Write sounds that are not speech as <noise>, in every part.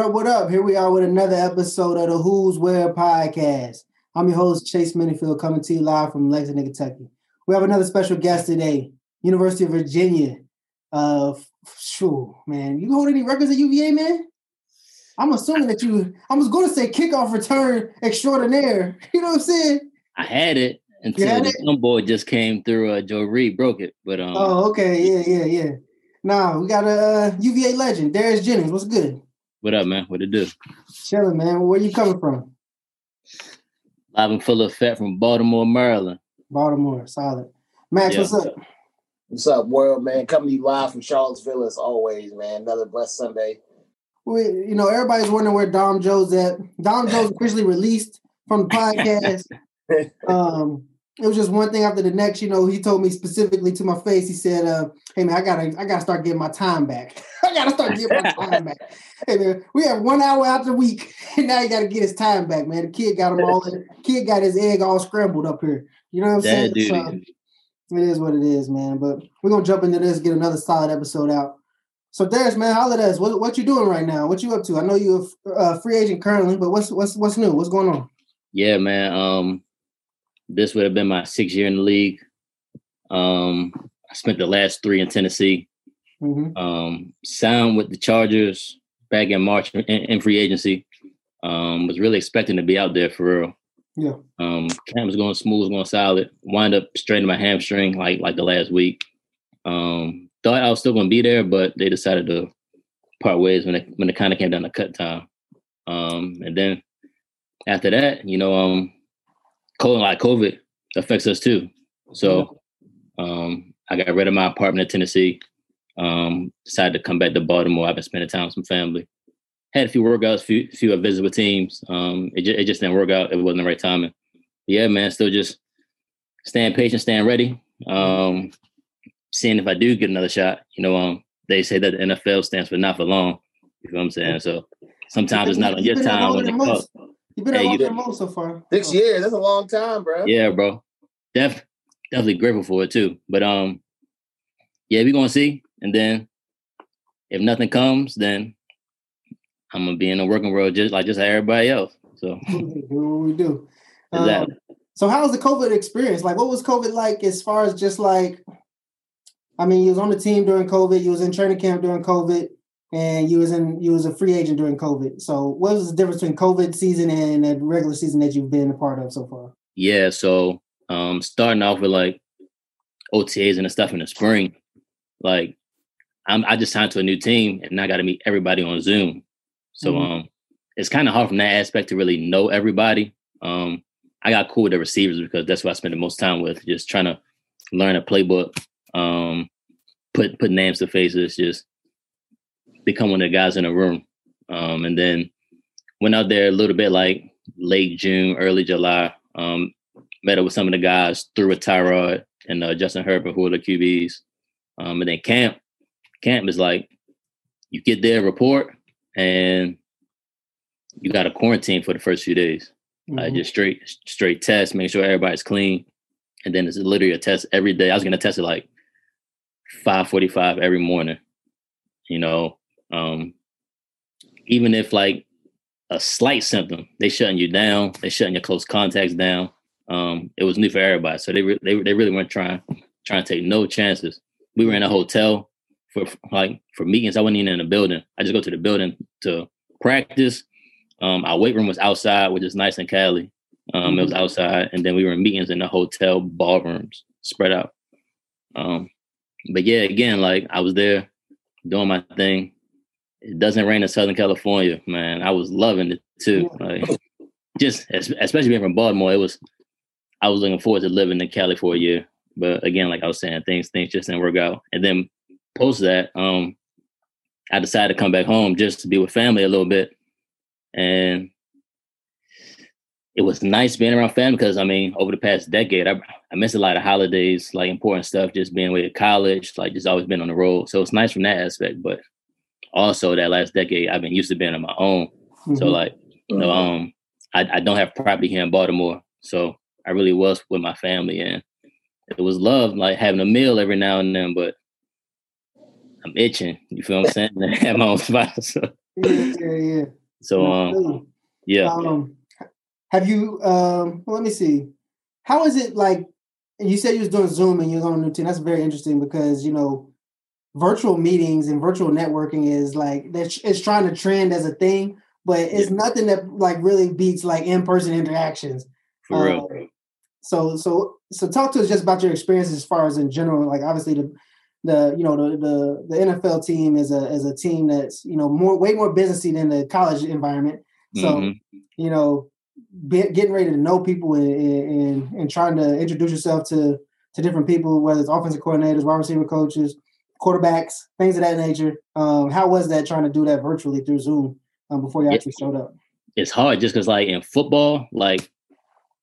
What up, what up? Here we are with another episode of the Who's Where podcast. I'm your host, Chase Minnifield, coming to you live from Lexington, Kentucky. We have another special guest today, University of Virginia. Uh, sure, man. You hold any records at UVA, man? I'm assuming that you, I was going to say kickoff return extraordinaire. <laughs> You know what I'm saying? I had it until had the it? young boy just came through. Uh, Joe Reed broke it, but um, Oh, okay. Yeah, yeah, yeah. Nah, we got a uh, UVA legend, Darius Jennings. What's good? What up, man? What it do? Chilling, man. Where you coming from? Live and full effect from Baltimore, Maryland. Baltimore. Solid. Max, Yeah. what's up? What's up, world, man? Coming to you live from Charlottesville as always, man. Another blessed Sunday. we, you know, everybody's wondering where Dom Joe's at. Dom Joe's officially released from the <laughs> podcast. um, it was just one thing after the next. You know, he told me specifically to my face. He said, uh, "Hey man, I gotta, I gotta start getting my time back. <laughs> I gotta start getting my time back. <laughs> Hey man, we have one hour out the week, <laughs> and now he got to get his time back, man. The kid got him all. kid got his egg all scrambled up here. You know what I'm saying? Dad duty. So, it is what it is, man. But we're gonna jump into this, get another solid episode out. So Darius, man, holla at us. What what you doing right now? What you up to? I know you're a uh, free agent currently, but what's what's what's new? What's going on? Yeah, man. Um, this would have been my sixth year in the league. Um, I spent the last three in Tennessee. hmm Um, signed with the Chargers back in March in, in free agency. Um, was really expecting to be out there for real. Yeah. Um, camp was going smooth, was going solid. Wind up straining my hamstring like like the last week. Um, thought I was still going to be there, but they decided to part ways when it when it kind of came down to cut time. Um, and then after that, you know, um, COVID like COVID affects us too. So um, I got rid of my apartment in Tennessee. Um, decided to come back to Baltimore. I've been spending time with some family. Had a few workouts, few few visits with teams. Um, it just it just didn't work out. It wasn't the right timing. Yeah, man. Still just staying patient, staying ready. Um, seeing if I do get another shot. You know, um, they say that the NFL stands for not for long. You know what I'm saying? So sometimes it's not on your You've been there time when it comes. You've been Hey, there you longer did- than most so far. Six years, that's a long time, bro. Yeah, bro. Def definitely grateful for it too. But um, yeah, we're gonna see. And then if nothing comes, then I'm gonna be in the working world just like just like everybody else. So <laughs> do what we do. <laughs> Um, so how was the COVID experience? Like, what was COVID like as far as just like? I mean, you was on the team during COVID. You was in training camp during COVID, and you was in you was a free agent during COVID. So, what was the difference between COVID season and the regular season that you've been a part of so far? yeah, so um starting off with like OTAs and the stuff in the spring, like I'm I just signed to a new team and I gotta meet everybody on Zoom. So Mhm. um it's kind of hard from that aspect to really know everybody. Um I got cool with the receivers because that's what I spend the most time with, just trying to learn a playbook, um, put put names to faces, just become one of the guys in the room. Um, and then went out there a little bit like late June, early July. Um, met up with some of the guys through with Tyrod and uh, Justin Herbert, who are the QBs. Um, and then camp, camp is like you get there, report, and you got to quarantine for the first few days. Like Mhm. just straight straight test, make sure everybody's clean, and then it's literally a test every day. I was gonna test it like five forty five every morning. You know, um, even if like a slight symptom, they shutting you down. They shutting your close contacts down. Um, it was new for everybody, so they re- they they really weren't trying trying to take no chances. We were in a hotel for like for meetings. I wasn't even in a building. I just go to the building to practice. Um, our weight room was outside, which is nice in Cali. Um, It was outside, and then we were in meetings in the hotel ballrooms, spread out. Um, but yeah, again, like I was there doing my thing. It doesn't rain in Southern California, man. I was loving it too. Like, just especially being from Baltimore, it was. I was looking forward to living in Cali for a year, but again, like I was saying, things things just didn't work out. And then post that, um, I decided to come back home just to be with family a little bit, and it was nice being around family because I mean, over the past decade, I I missed a lot of holidays, like important stuff, just being away at college, like just always been on the road. So it's nice from that aspect, but also that last decade, I've been used to being on my own. So Mhm. like, you know, um, I, I don't have property here in Baltimore, so I really was with my family, and it was love, like having a meal every now and then. But I'm itching. You feel what I'm saying? <laughs> to have my own spot. So yeah, yeah, yeah. So um, yeah. Um, have you? Um, well, let me see. How is it like? You said you was doing Zoom and you're on a new team. That's very interesting because you know, virtual meetings and virtual networking is like it's trying to trend as a thing, but it's yeah. nothing that like really beats like in person interactions. For real. Um, so so so talk to us just about your experiences as far as in general. Like obviously the the you know the the, the NFL team is a is a team that's you know more way more businessy than the college environment. So mm-hmm. you know be, getting ready to know people and, and and trying to introduce yourself to to different people, whether it's offensive coordinators, wide receiver coaches, quarterbacks, things of that nature. Um, how was that trying to do that virtually through Zoom um, before you actually showed up? It's hard just because like in football, like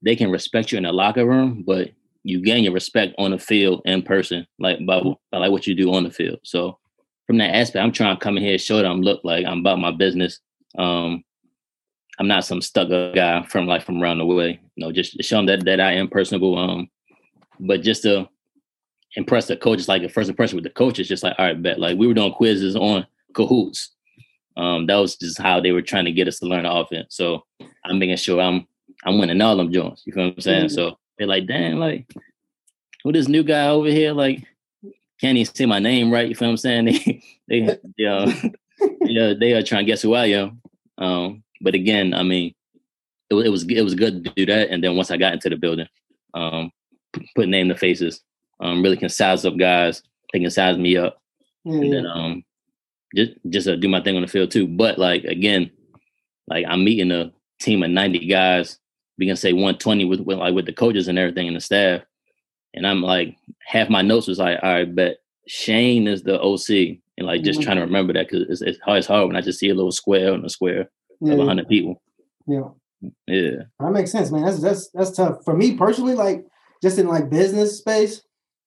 they can respect you in the locker room, but you gain your respect on the field in person, like by, by like what you do on the field. So from that aspect, I'm trying to come in here, show them look like I'm about my business. Um, I'm not some stuck up guy from like from around the way. You know, just show them that that I am personable. Um, but just to impress the coaches, like the first impression with the coaches, just like all right, bet. Like we were doing quizzes on Kahoots. Um, that was just how they were trying to get us to learn the offense. So I'm making sure I'm I'm winning all them joints. You feel what I'm saying? Mm-hmm. So they're like, damn, like, who this new guy over here? Like, can't even say my name right. You feel what I'm saying? <laughs> They, they, yeah, yeah, they are trying to guess who I am. Um, but again, I mean, it, it, was it was good to do that. And then once I got into the building, um, put name to faces, um, really can size up guys. They can size me up, mm-hmm. and then um, just just uh, do my thing on the field too. But like again, like I'm meeting a team of 90 guys we can say 120 with, with like with the coaches and everything and the staff. And I'm like, half my notes was like, all right, but Shane is the OC, and like just mm-hmm. trying to remember that because it's, it's hard. It's hard when I just see a little square on a square yeah, of hundred yeah. people. Yeah, yeah, that makes sense, man. That's that's that's tough for me personally. Like just in like business space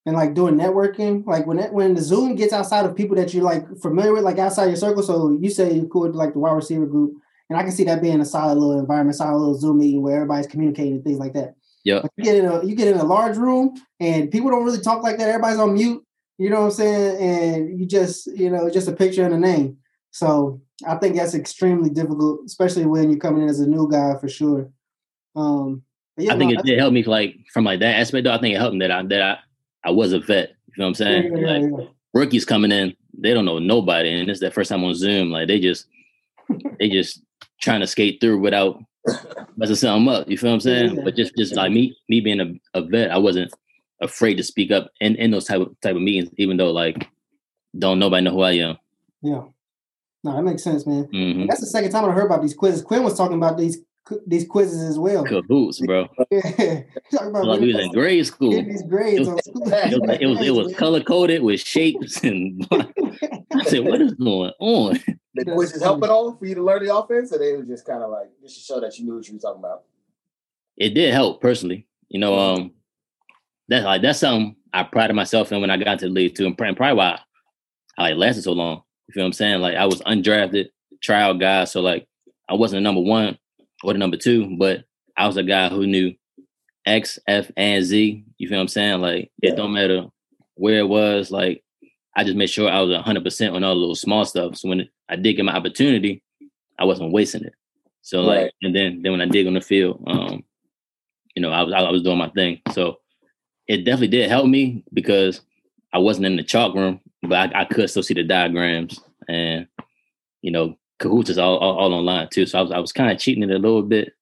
and like doing networking. Like when it, when the Zoom gets outside of people that you're like familiar with, like outside your circle. So you say you could like the wide receiver group and I can see that being a solid little environment, solid little Zoom meeting where everybody's communicating and things like that. Yeah. You get in a you get in a large room and people don't really talk like that. Everybody's on mute. You know what I'm saying? And you just, you know, just a picture and a name. So I think that's extremely difficult, especially when you're coming in as a new guy for sure. Um, yeah, I think no, it did help me like from like that aspect though. I think it helped me that I that I, I was a vet. You know what I'm saying? Yeah, yeah, like rookies coming in, they don't know nobody, and it's their first time on Zoom. Like they just <laughs> they just trying to skate through without messing something up. You feel what I'm saying? Yeah. But just just like me, me being a, a vet, I wasn't afraid to speak up in, in those type of type of meetings, even though like don't nobody know who I am. Yeah. No, that makes sense, man. Mm-hmm. That's the second time I heard about these quizzes. Quinn was talking about these these quizzes as well. Kahoots, bro. <laughs> yeah. about like we was in grade school. These grades <laughs> it was, it was, it was, it was color coded with shapes and <laughs> I said, what is going on? The quizzes help at all for you to learn the offense, or they were just kind of like just to show that you knew what you were talking about? It did help personally. You know, um, that's like that's something I prided myself in when I got into the league too, and probably why I like lasted so long. You feel what I'm saying? Like I was undrafted trial guy, so like I wasn't a number one or the number two, but I was a guy who knew X, F, and Z. You feel what I'm saying? Like yeah. it don't matter where it was. Like I just made sure I was 100 percent on all the little small stuff. So when I did get my opportunity, I wasn't wasting it. So right. like, and then then when I dig on the field, um, you know, I was I was doing my thing. So it definitely did help me because I wasn't in the chalk room, but I, I could still see the diagrams and you know Kahoots is all, all, all online too. So I was I was kind of cheating it a little bit,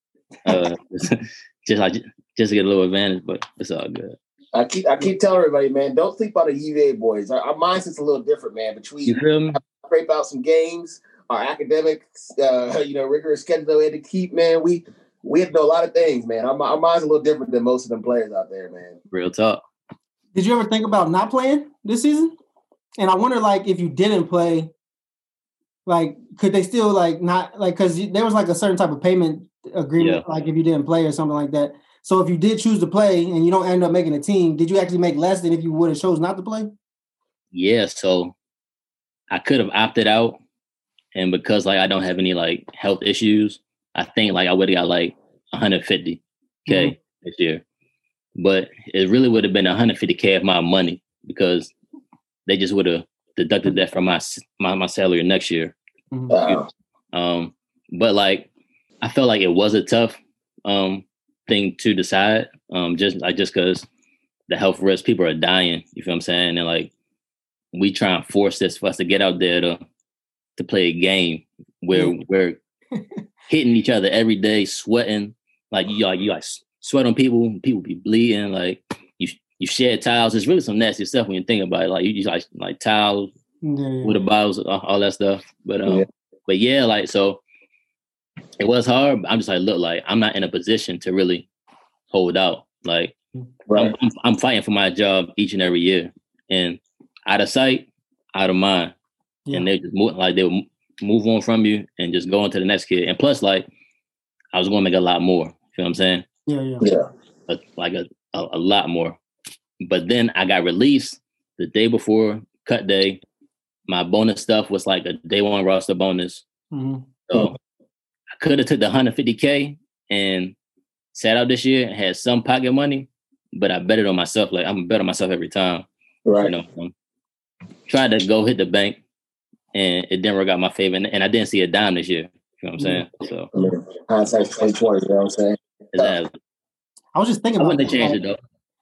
uh, <laughs> <laughs> just like just to get a little advantage, but it's all good. I keep I keep telling everybody, man, don't sleep on the UVA boys. Our, our mindset's a little different, man. Between you feel me? Scrape out some games, our academics, uh, you know, rigorous schedule we had to keep, man. We we have to know a lot of things, man. Our, our mind's a little different than most of them players out there, man. Real talk. Did you ever think about not playing this season? And I wonder, like, if you didn't play, like could they still like not like because there was like a certain type of payment agreement yeah. like if you didn't play or something like that so if you did choose to play and you don't end up making a team did you actually make less than if you would have chose not to play yeah so i could have opted out and because like i don't have any like health issues i think like i would have got like 150k mm-hmm. this year but it really would have been 150k of my money because they just would have deducted that from my my, my salary next year. Mm-hmm. Um, but like I felt like it was a tough um thing to decide. Um, just like just because the health risk, people are dying. You feel what I'm saying? And like we try and force this for us to get out there to to play a game where Yeah. we're <laughs> hitting each other every day, sweating. Like you like you like sweat on people, people be bleeding. Like you you share towels. It's really some nasty stuff when you think about it. Like you just like like towels Yeah, yeah. with the bottles, all, all that stuff. But um, Yeah. but yeah, like so, it was hard. But I'm just like, look, like I'm not in a position to really hold out. Like Right. I'm, I'm, I'm fighting for my job each and every year, and out of sight, out of mind, Yeah. and they just move, like they would move on from you and just go on to the next kid. And plus, like I was going to make a lot more. You feel what I'm saying? yeah, yeah. Yeah. a, like a, a, a lot more. But then I got released the day before cut day. My bonus stuff was like a day one roster bonus. Mhm. So I could have took the 150K and sat out this year and had some pocket money, but I bet it on myself. Like I'm bet on myself every time. Right. You know, um, tried to go hit the bank and it didn't work out my favor. And, and I didn't see a dime this year. You know what I'm saying? So I mean, hindsight's twenty twenty. You know what I'm saying? exactly. I was just thinking I about wouldn't have changed it though.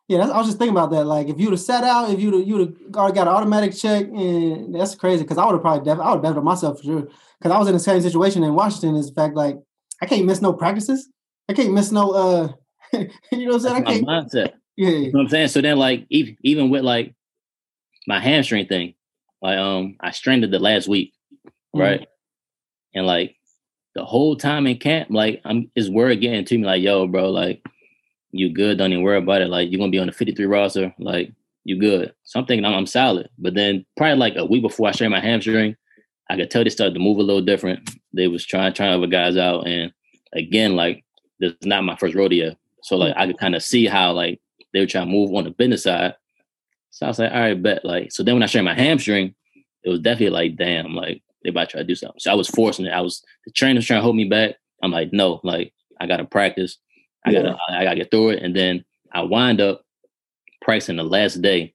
Yeah, that's, I was just thinking about that. Like, if you'd have sat out, if you'd have, you'd have got an automatic check, and that's crazy. Because I would have probably, def- I would on myself for sure. Because I was in the same situation in Washington. Is the fact like I can't miss no practices. I can't miss no. uh <laughs> You know what I'm saying? I can't. mindset. <laughs> Yeah, You know what I'm saying? So then, like, even even with like my hamstring thing, like, um, I strained it the last week, Mm-hmm. right? And like the whole time in camp, like, I'm is word getting to me, like, yo, bro, like, you good? Don't even worry about it. Like, you're gonna be on the 53 roster. Like, you good? So I'm thinking I'm, I'm solid. But then probably like a week before I strained my hamstring, I could tell they started to move a little different. They was trying trying other guys out, and again, like, this is not my first rodeo. So like, I could kind of see how like they were trying to move on the business side. So I was like, all right, bet. Like, so then when I strained my hamstring, it was definitely like, damn, like they about to try to do something. So I was forcing it. I was the trainers trying to hold me back. I'm like, no, like I gotta practice. I gotta I, gotta get through it. And then I wind up pricing the last day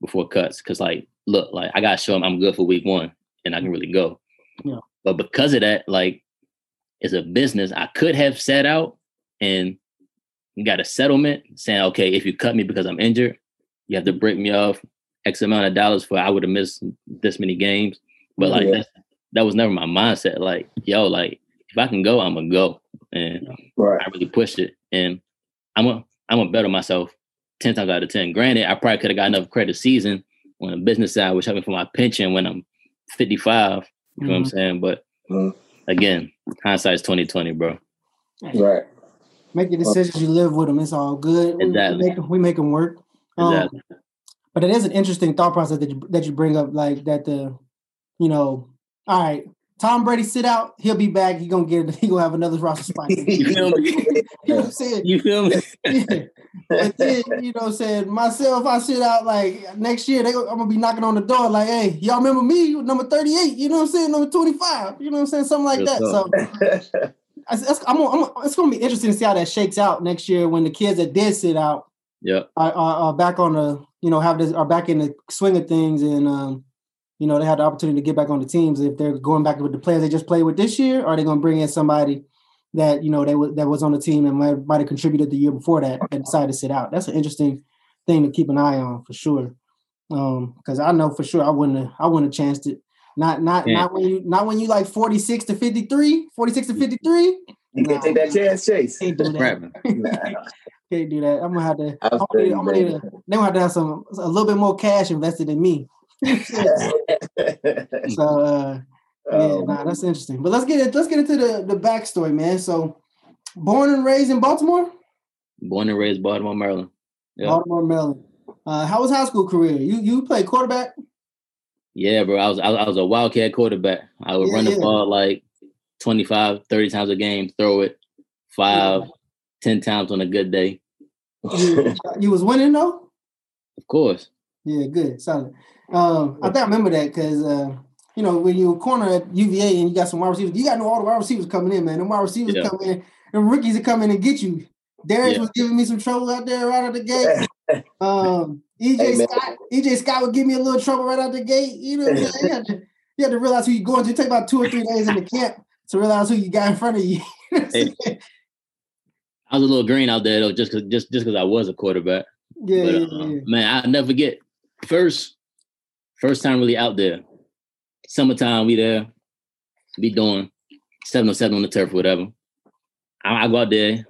before cuts. Cause like, look, like I gotta show them I'm good for week one and I can really go. Yeah. But because of that, like it's a business, I could have sat out and got a settlement saying, okay, if you cut me because I'm injured, you have to break me off X amount of dollars for I would have missed this many games. But like Yeah. that, that was never my mindset. Like, yo, like if I can go, I'm gonna go. And Right. I really pushed it. And I'm a I'm a bet on myself 10 times out of 10. Granted, I probably could have got enough credit season on the business side, which helped me for my pension when I'm 55. You know what I'm Mhm. saying? But Mhm. again, hindsight's 2020, bro. Right. Make your decisions. You live with them. It's all good. We- Exactly. We, make, 'em- we make them work. Um, Exactly. But it is an interesting thought process that you that you bring up, like that the, you know, all right, Tom Brady sit out, he'll be back. He gonna get <laughs> he gonna have another roster spot. you <laughs> You feel me? <laughs> know what I'm saying? You feel me? Yeah. But then, you know, what I'm saying myself, I sit out like next year. They, I'm gonna be knocking on the door, like, hey, y'all remember me, number 38? You know what I'm saying? Number 25. You know what I'm saying? Something like Real that. So I, I'm, I'm, it's gonna be interesting to see how that shakes out next year when the kids that did sit out Yep. are, are, are back on the, you know, have this are back in the swing of things, and um, you know, they had the opportunity to get back on the teams. If they're going back with the players they just played with this year, or are they gonna bring in somebody that you know they w- that was on the team and might, might have contributed the year before that and decided to sit out? That's an interesting thing to keep an eye on for sure. Um, because I know for sure I wouldn't have, I wouldn't have chanced it. Not not Yeah. not when you not when you like 46 to 53, 46 to 53. You can't take that chance, Chase. Can't do that. Rapping. <laughs> Nah, Can't do that. I'm gonna have to. I I'm gonna, need, I'm gonna need brave. they gonna have to have some a little bit more cash invested in me. <laughs> so uh, yeah, Oh, nah, that's interesting. But let's get it. Let's get into the the backstory, man. So, born and raised in Baltimore, Born and raised Baltimore, Maryland. Yeah. Baltimore, Maryland. Uh, how was high school career? You you played quarterback. Yeah, bro. I was I, was a wildcat quarterback. I would Yeah, run the yeah. ball like 25, 30 times a game, throw it five, ten times on a good day. You, <laughs> you was winning though. Of course. Yeah, good, solid. Um, I think I remember that because uh, you know when you were corner at UVA and you got some wide receivers, you got to know all the wide receivers coming in, man. The wide receivers Yeah. come in, and rookies are coming in and get you. Darius Yeah. was giving me some trouble out there right out the gate. <laughs> Um, EJ Hey. Scott, EJ Scott would give me a little trouble right out the gate. You know, what I'm saying? you, had to, you had to realize who you're going to. It take about two or three days in the camp to realize who you got in front of you. <laughs> Hey. I was a little green out there though, just cause just just because I was a quarterback. yeah, But, yeah, uh, yeah. man, I'll never forget first first time really out there. Summertime, we there, be doing seven or seven on the turf, whatever. I, I go out there.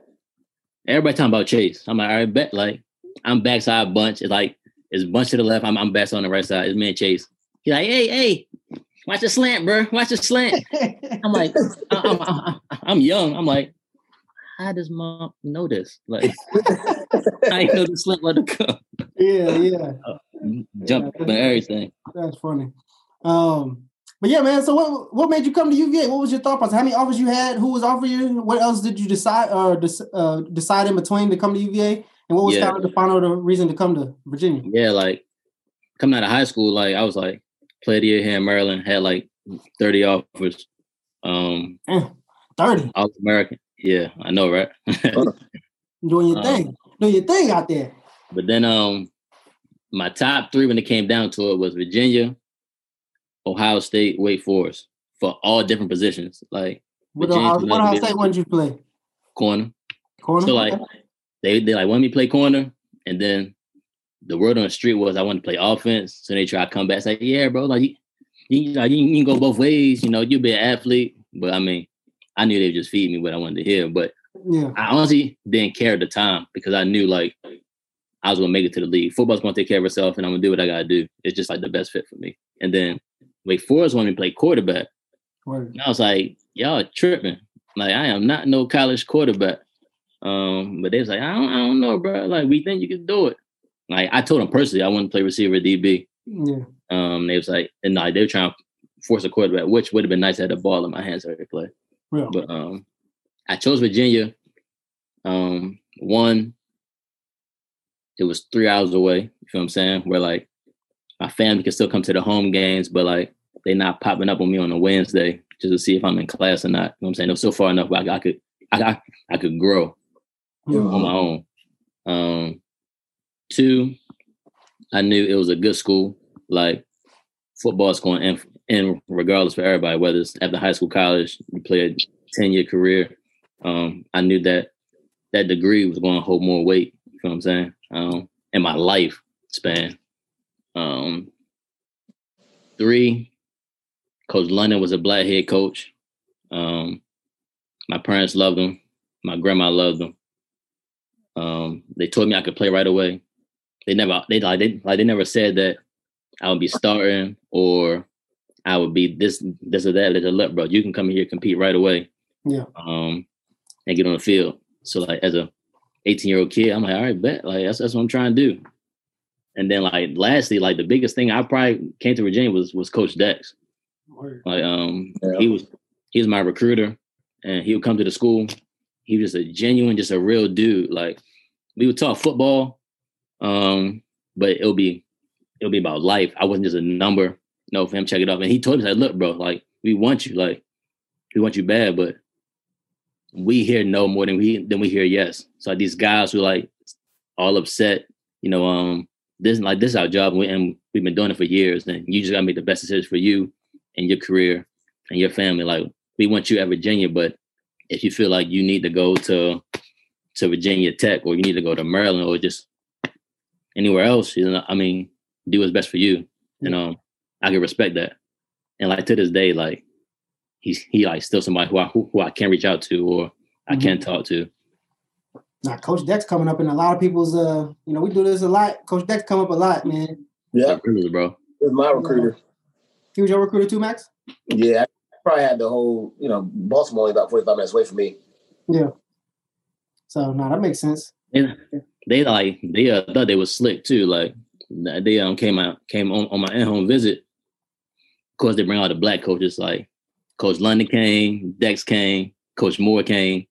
Everybody talking about Chase. I'm like, all right, bet. Like, I'm backside bunch. It's like it's a bunch to the left. I'm I'm backside on the right side. It's me and Chase. He's like, hey, hey, watch the slant, bro. Watch the slant. I'm like, <laughs> I'm, I'm, I'm young. I'm like, how does mom know this? Like, <laughs> I know the slant was to come. yeah, yeah. Uh, Jump and everything. That's funny. Um, but yeah, man. So what what made you come to UVA? What was your thought process? How many offers you had? Who was offering you? What else did you decide or uh, decide in between to come to UVA? And what was Yeah. kind of the final the reason to come to Virginia? Yeah, like coming out of high school, like I was like played year here in Maryland, had like 30 offers. Um, Thirty, all American. Yeah, I know, right? <laughs> doing your Um, thing, doing your thing out there. but then um my top three when it came down to it was Virginia, Ohio State, Wake Forest for all different positions, like What Ohio, could what never Ohio be- State wanted you play? corner. Corner. So like they they like wanted me to play corner, and then the word on the street was I wanted to play offense. So they try to come back, say, "Yeah, bro, like you, you, like, you, you can go both ways. You know, you'll be an athlete." But I mean, I knew they would just feed me what I wanted to hear. But yeah, I honestly didn't care at the time because I knew like I was gonna make it to the league. Football's gonna take care of itself, and I'm gonna do what I gotta do. It's just like the best fit for me. And then Wake Forest wanted me to play quarterback. Word. And I was like, y'all tripping. Like, I am not no college quarterback. Um, but they was like, I don't, I don't know, bro. Like, we think you can do it. Like, I told them personally, I want to play receiver DB. yeah, Um, they was like, and like, they were trying to force a quarterback, which would have been nice to have the ball in my hands every play. real. But um, I chose Virginia. Um, one, it was three hours away. You feel what I'm saying? Where like my family can still come to the home games, but like they not popping up on me on a Wednesday just to see if I'm in class or not. You know what I'm saying? It was so far enough where I, I could I, I I could grow on my own. Um, two, I knew it was a good school. Like football is going in, in regardless for everybody, whether it's after high school, college, you play a ten year career. Um, I knew that that degree was going to hold more weight. You know what I'm saying? Um, in my life span. Um, three, Coach London was a black head coach. Um, my parents loved him. My grandma loved him. Um, they told me I could play right away. They never they like they like they never said that I would be starting or I would be this this or that. They said, look, bro, you can come here compete right away. Yeah. Um, and get on the field. So like as a 18 year old kid, I'm like, all right, bet. Like that's that's what I'm trying to do. And then like lastly, like the biggest thing I probably came to Virginia was was Coach Dex. Like um Yeah. he was he was my recruiter and he would come to the school. He was just a genuine, just a real dude. Like we would talk football, um, but it'll be it'll be about life. I wasn't just a number, you know, for him check it off. And he told me like, look, bro, like we want you, like we want you bad, but we hear no more than we than we hear yes. So these guys who like all upset, you know, um, this like this is our job, and, we, and we've been doing it for years. And you just gotta make the best decision for you and your career and your family. Like we want you at Virginia, but if you feel like you need to go to to Virginia Tech or you need to go to Maryland or just anywhere else, you know, I mean, do what's best for you. You know, I can respect that. And like to this day, like he's he like still somebody who I who, who I can reach out to or I Mhm. can talk to. Now, Coach Dex coming up in a lot of people's. Uh, you know, we do this a lot. Coach Dex come up a lot, man. Yeah, Like, really, bro. it was my recruiter. He was your recruiter too, Max. Yeah, I probably had the whole, you know, Baltimore only about 45 minutes away from me. Yeah. So no, that makes sense. And they like they uh, thought they was slick too. Like they um came out came on, on my in home visit. Of course, they bring all the black coaches. Like Coach London came, Dex came, Coach Moore came,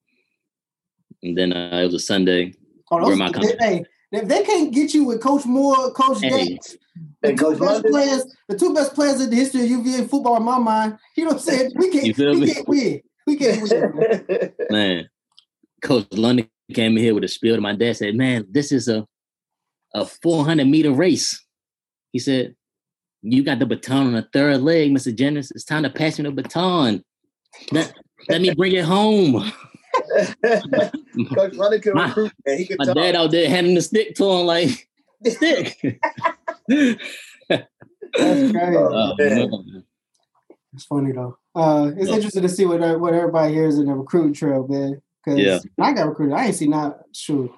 and then uh, it was a Sunday. Oh, Where those, am I they, hey, if they can't get you with Coach Moore, Coach Hey. Dex, the And two Coach best London, players, the two best players in the history of UVA football, in my mind. You know what I'm saying? We can't, You feel we me? can't win. We can't win. <laughs> Man, Coach London came in here with a spiel to my dad. Said, "Man, this is a a 400 meter race." He said, "You got the baton on the third leg, Mr. Jennings. It's time to pass me the baton." That Let me bring it home. Coach London can My- recruit, man. He can My talk. dad out there handing the stick to him like the stick. That's <laughs> crazy. Oh, man. man. It's funny though. Uh, it's Yeah. interesting to see what what everybody hears in the recruiting trail, man. Because Yeah. when I got recruited, I ain't seen not sure.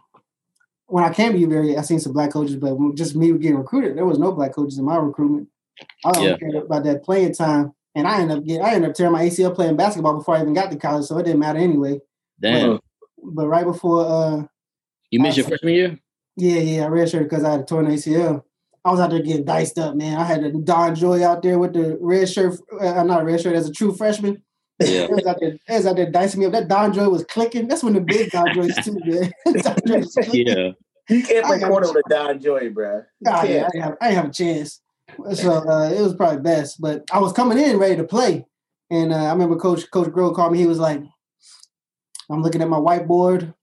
When I came to UVA, I seen some black coaches, but just me getting recruited, there was no black coaches in my recruitment. I don't Yeah. care about that playing time, and I end up getting, I ended up tearing my ACL playing basketball before I even got to college, so it didn't matter anyway. Damn. But right before, uh, You missed your freshman year? yeah, yeah, I redshirted because I had a torn ACL. I was out there getting diced up, man. I had a DonJoy out there with the red shirt. Uh, I'm not a red shirt as a true freshman. Yeah. <laughs> It was out there, was out there dicing me up. That DonJoy was clicking. That's when the big DonJoys too, man. <laughs> Don Joy was <laughs> clicking. Yeah. He can't I play corner with a DonJoy, bro. He Nah, yeah. I, didn't have, I didn't have a chance. So uh, it was probably best. But I was coming in ready to play. And uh, I remember Coach Coach Groh called me. He was like, I'm looking at my whiteboard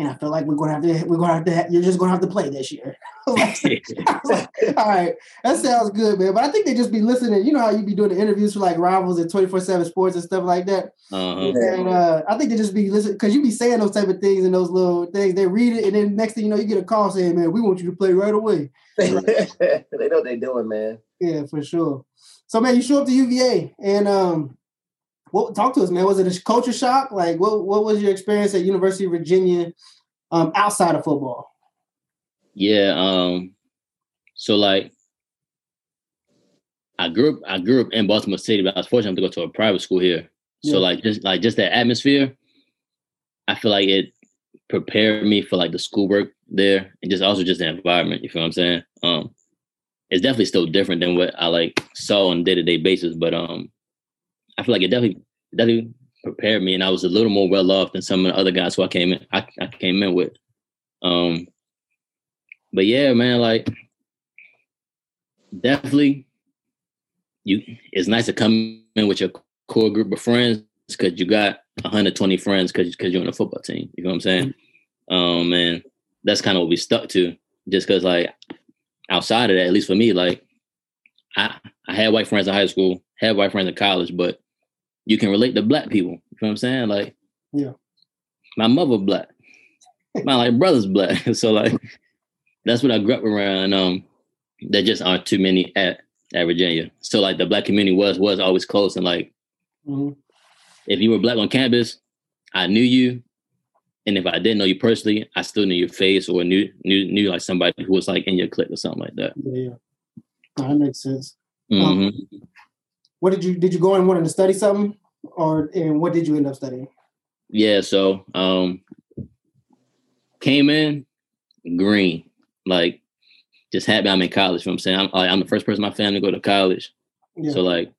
and I feel like we're gonna have to we're gonna have to you're just gonna have to play this year. <laughs> Like, <laughs> like, <laughs> all right, that sounds good, man. But I think they just be listening. You know how you be doing the interviews for like rivals and 24-7 sports and stuff like that. Uh-huh. And uh, I think they just be listening because you be saying those type of things and those little things. They read it, and then next thing you know, you get a call saying, "Man, we want you to play right away." they know what they're doing, man. Yeah, for sure. So, man, you show up to UVA, and um, what talk to us, man? Was it a culture shock? Like, what what was your experience at University of Virginia, um, outside of football? Yeah. Um, so like I grew up I grew up in Baltimore City, but I was fortunate to go to a private school here. So like just like just that atmosphere, I feel like it prepared me for like the schoolwork there and just also just the environment. You feel what I'm saying? Um it's definitely still different than what I like saw on a day-to-day basis, but um I feel like it definitely definitely prepared me and I was a little more well off than some of the other guys who I came in I, I came in with. Um but yeah, man, like definitely you it's nice to come in with your core group of friends because you got 120 friends because because you're on a football team. You know what I'm saying? Um, and that's kind of what we stuck to. Just because, like, outside of that, at least for me, like, I I had white friends in high school, had white friends in college, but you can relate to black people. You know what I'm saying? Like, Yeah. my mother black, my like brother's black, <laughs> so like that's what I grew up around. Um, there just aren't too many at at Virginia. So like the black community was was always close and like Mhm. if you were black on campus, I knew you. And if I didn't know you personally, I still knew your face or knew knew knew like somebody who was like in your clique or something like that. Yeah, yeah. That makes sense. Mhm. What did you did you go in wanting to study something, or and what did you end up studying? Yeah, so um came in green, like just happy I'm in college. You know I'm saying? I'm I'm the first person in my family to go to college. Yeah. So like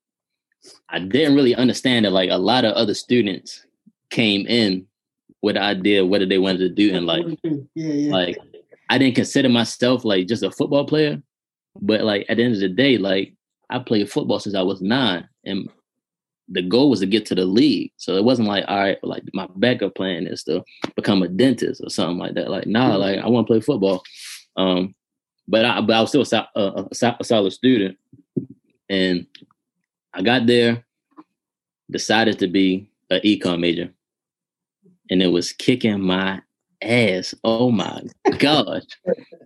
I didn't really understand that like a lot of other students came in with the idea of what they wanted to do in life. yeah, yeah. like I didn't consider myself like just a football player, but like at the end of the day, like I played football since I was nine, and the goal was to get to the league. So it wasn't like all right, like my backup plan is to become a dentist or something like that. Like nah, like I want to play football. Um, but I but I was still a, a, a, solid student, and I got there, decided to be an econ major, and it was kicking my ass. Oh my <laughs> gosh.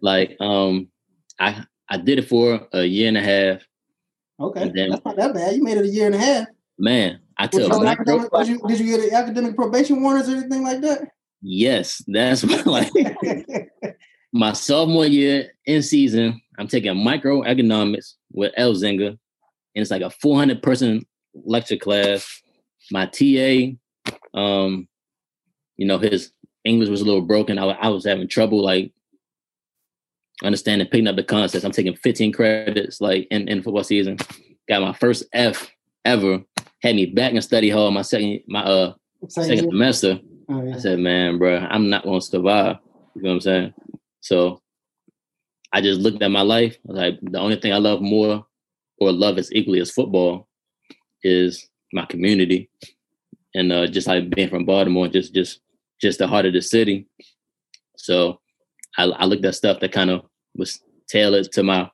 like um I I did it for a year and a half. Okay, then- that's not that bad. You made it a year and a half. Man, I tell you academic, was you, did you get academic probation warnings or anything like that? Yes, that's what, <laughs> like <laughs> my sophomore year in season. I'm taking microeconomics with Elzinga, and it's like a 400 person lecture class. My TA, um, you know, his English was a little broken. I, I was having trouble like understanding, picking up the concepts. I'm taking 15 credits like in, in football season. Got my first F ever. Had me back in study hall my second my uh Same second semester. Oh, I said, man, bro, I'm not going to survive. You know what I'm saying? So I just looked at my life. I was like, the only thing I love more or love as equally as football is my community. And uh, just like being from Baltimore, just just just the heart of the city. So I, I looked at stuff that kind of was tailored to my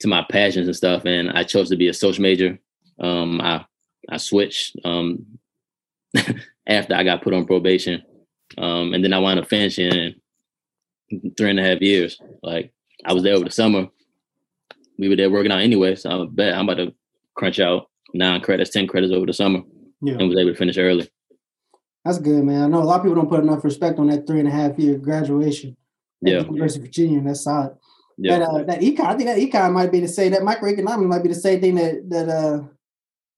to my passions and stuff. And I chose to be a social major. Um, I I switched um, <laughs> after I got put on probation. Um, and then I wound up finishing three and a half years. Like I was there over the summer. We were there working out anyway, so I bet I'm about to crunch out nine credits, ten credits over the summer, yeah. and was able to finish early. That's good, man. I know a lot of people don't put enough respect on that three and a half year graduation. Yeah, University of Virginia. and That's solid. Yeah. That, uh, that econ, I think that econ might be the same. That microeconomics might be the same thing that that uh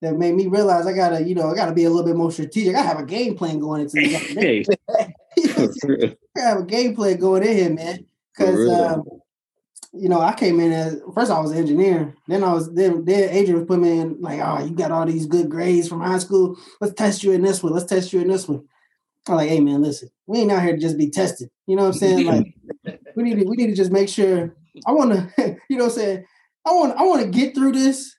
that made me realize I gotta, you know, I gotta be a little bit more strategic. I have a game plan going into this. <laughs> Hey. <laughs> <laughs> I have a game plan going in here, man. Because um, you know, I came in as first I was an engineer. Then I was then then Adrian was putting me in like, oh, you got all these good grades from high school. Let's test you in this one. Let's test you in this one. I'm like, hey man, listen, we ain't out here to just be tested. You know what I'm saying? Like <laughs> we need to we need to just make sure. I want to, <laughs> you know what I'm saying? I want I want to get through this